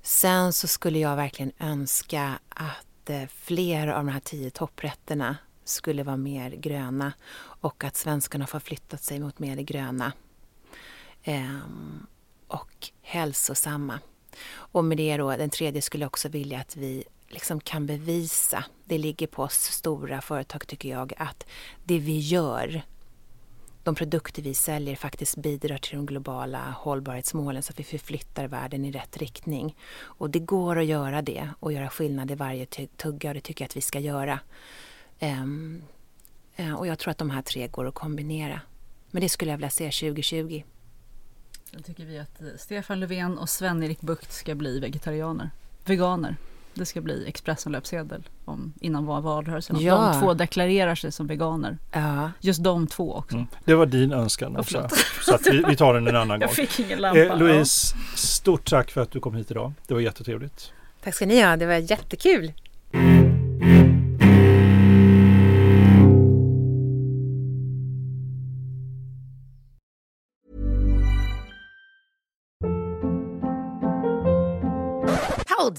sen så skulle jag verkligen önska att eh, fler av de här tio topprätterna skulle vara mer gröna och att svenskarna får flyttat sig mot mer det gröna ehm, och hälsosamma. Och med det då, den tredje skulle jag också vilja att vi liksom kan bevisa, det ligger på oss stora företag tycker jag, att det vi gör, de produkter vi säljer faktiskt bidrar till de globala hållbarhetsmålen så att vi förflyttar världen i rätt riktning. Och det går att göra det och göra skillnad i varje tugga och det tycker jag att vi ska göra. Um, och jag tror att de här tre går att kombinera. Men det skulle jag vilja se 2020. Då tycker vi att eh, Stefan Löfven och Sven-Erik Bucht ska bli vegetarianer. Veganer. Det ska bli Expressen löpsedel om, innan valrörelsen. Ja. De två deklarerar sig som veganer. Ja. Just de två också. Mm. Det var din önskan också. Så att vi, vi, tar den en annan gång. Jag fick ingen lampa. Eh, Louise, stort tack för att du kom hit idag. Det var jättetrevligt. Tack ska ni ha. Det var jättekul.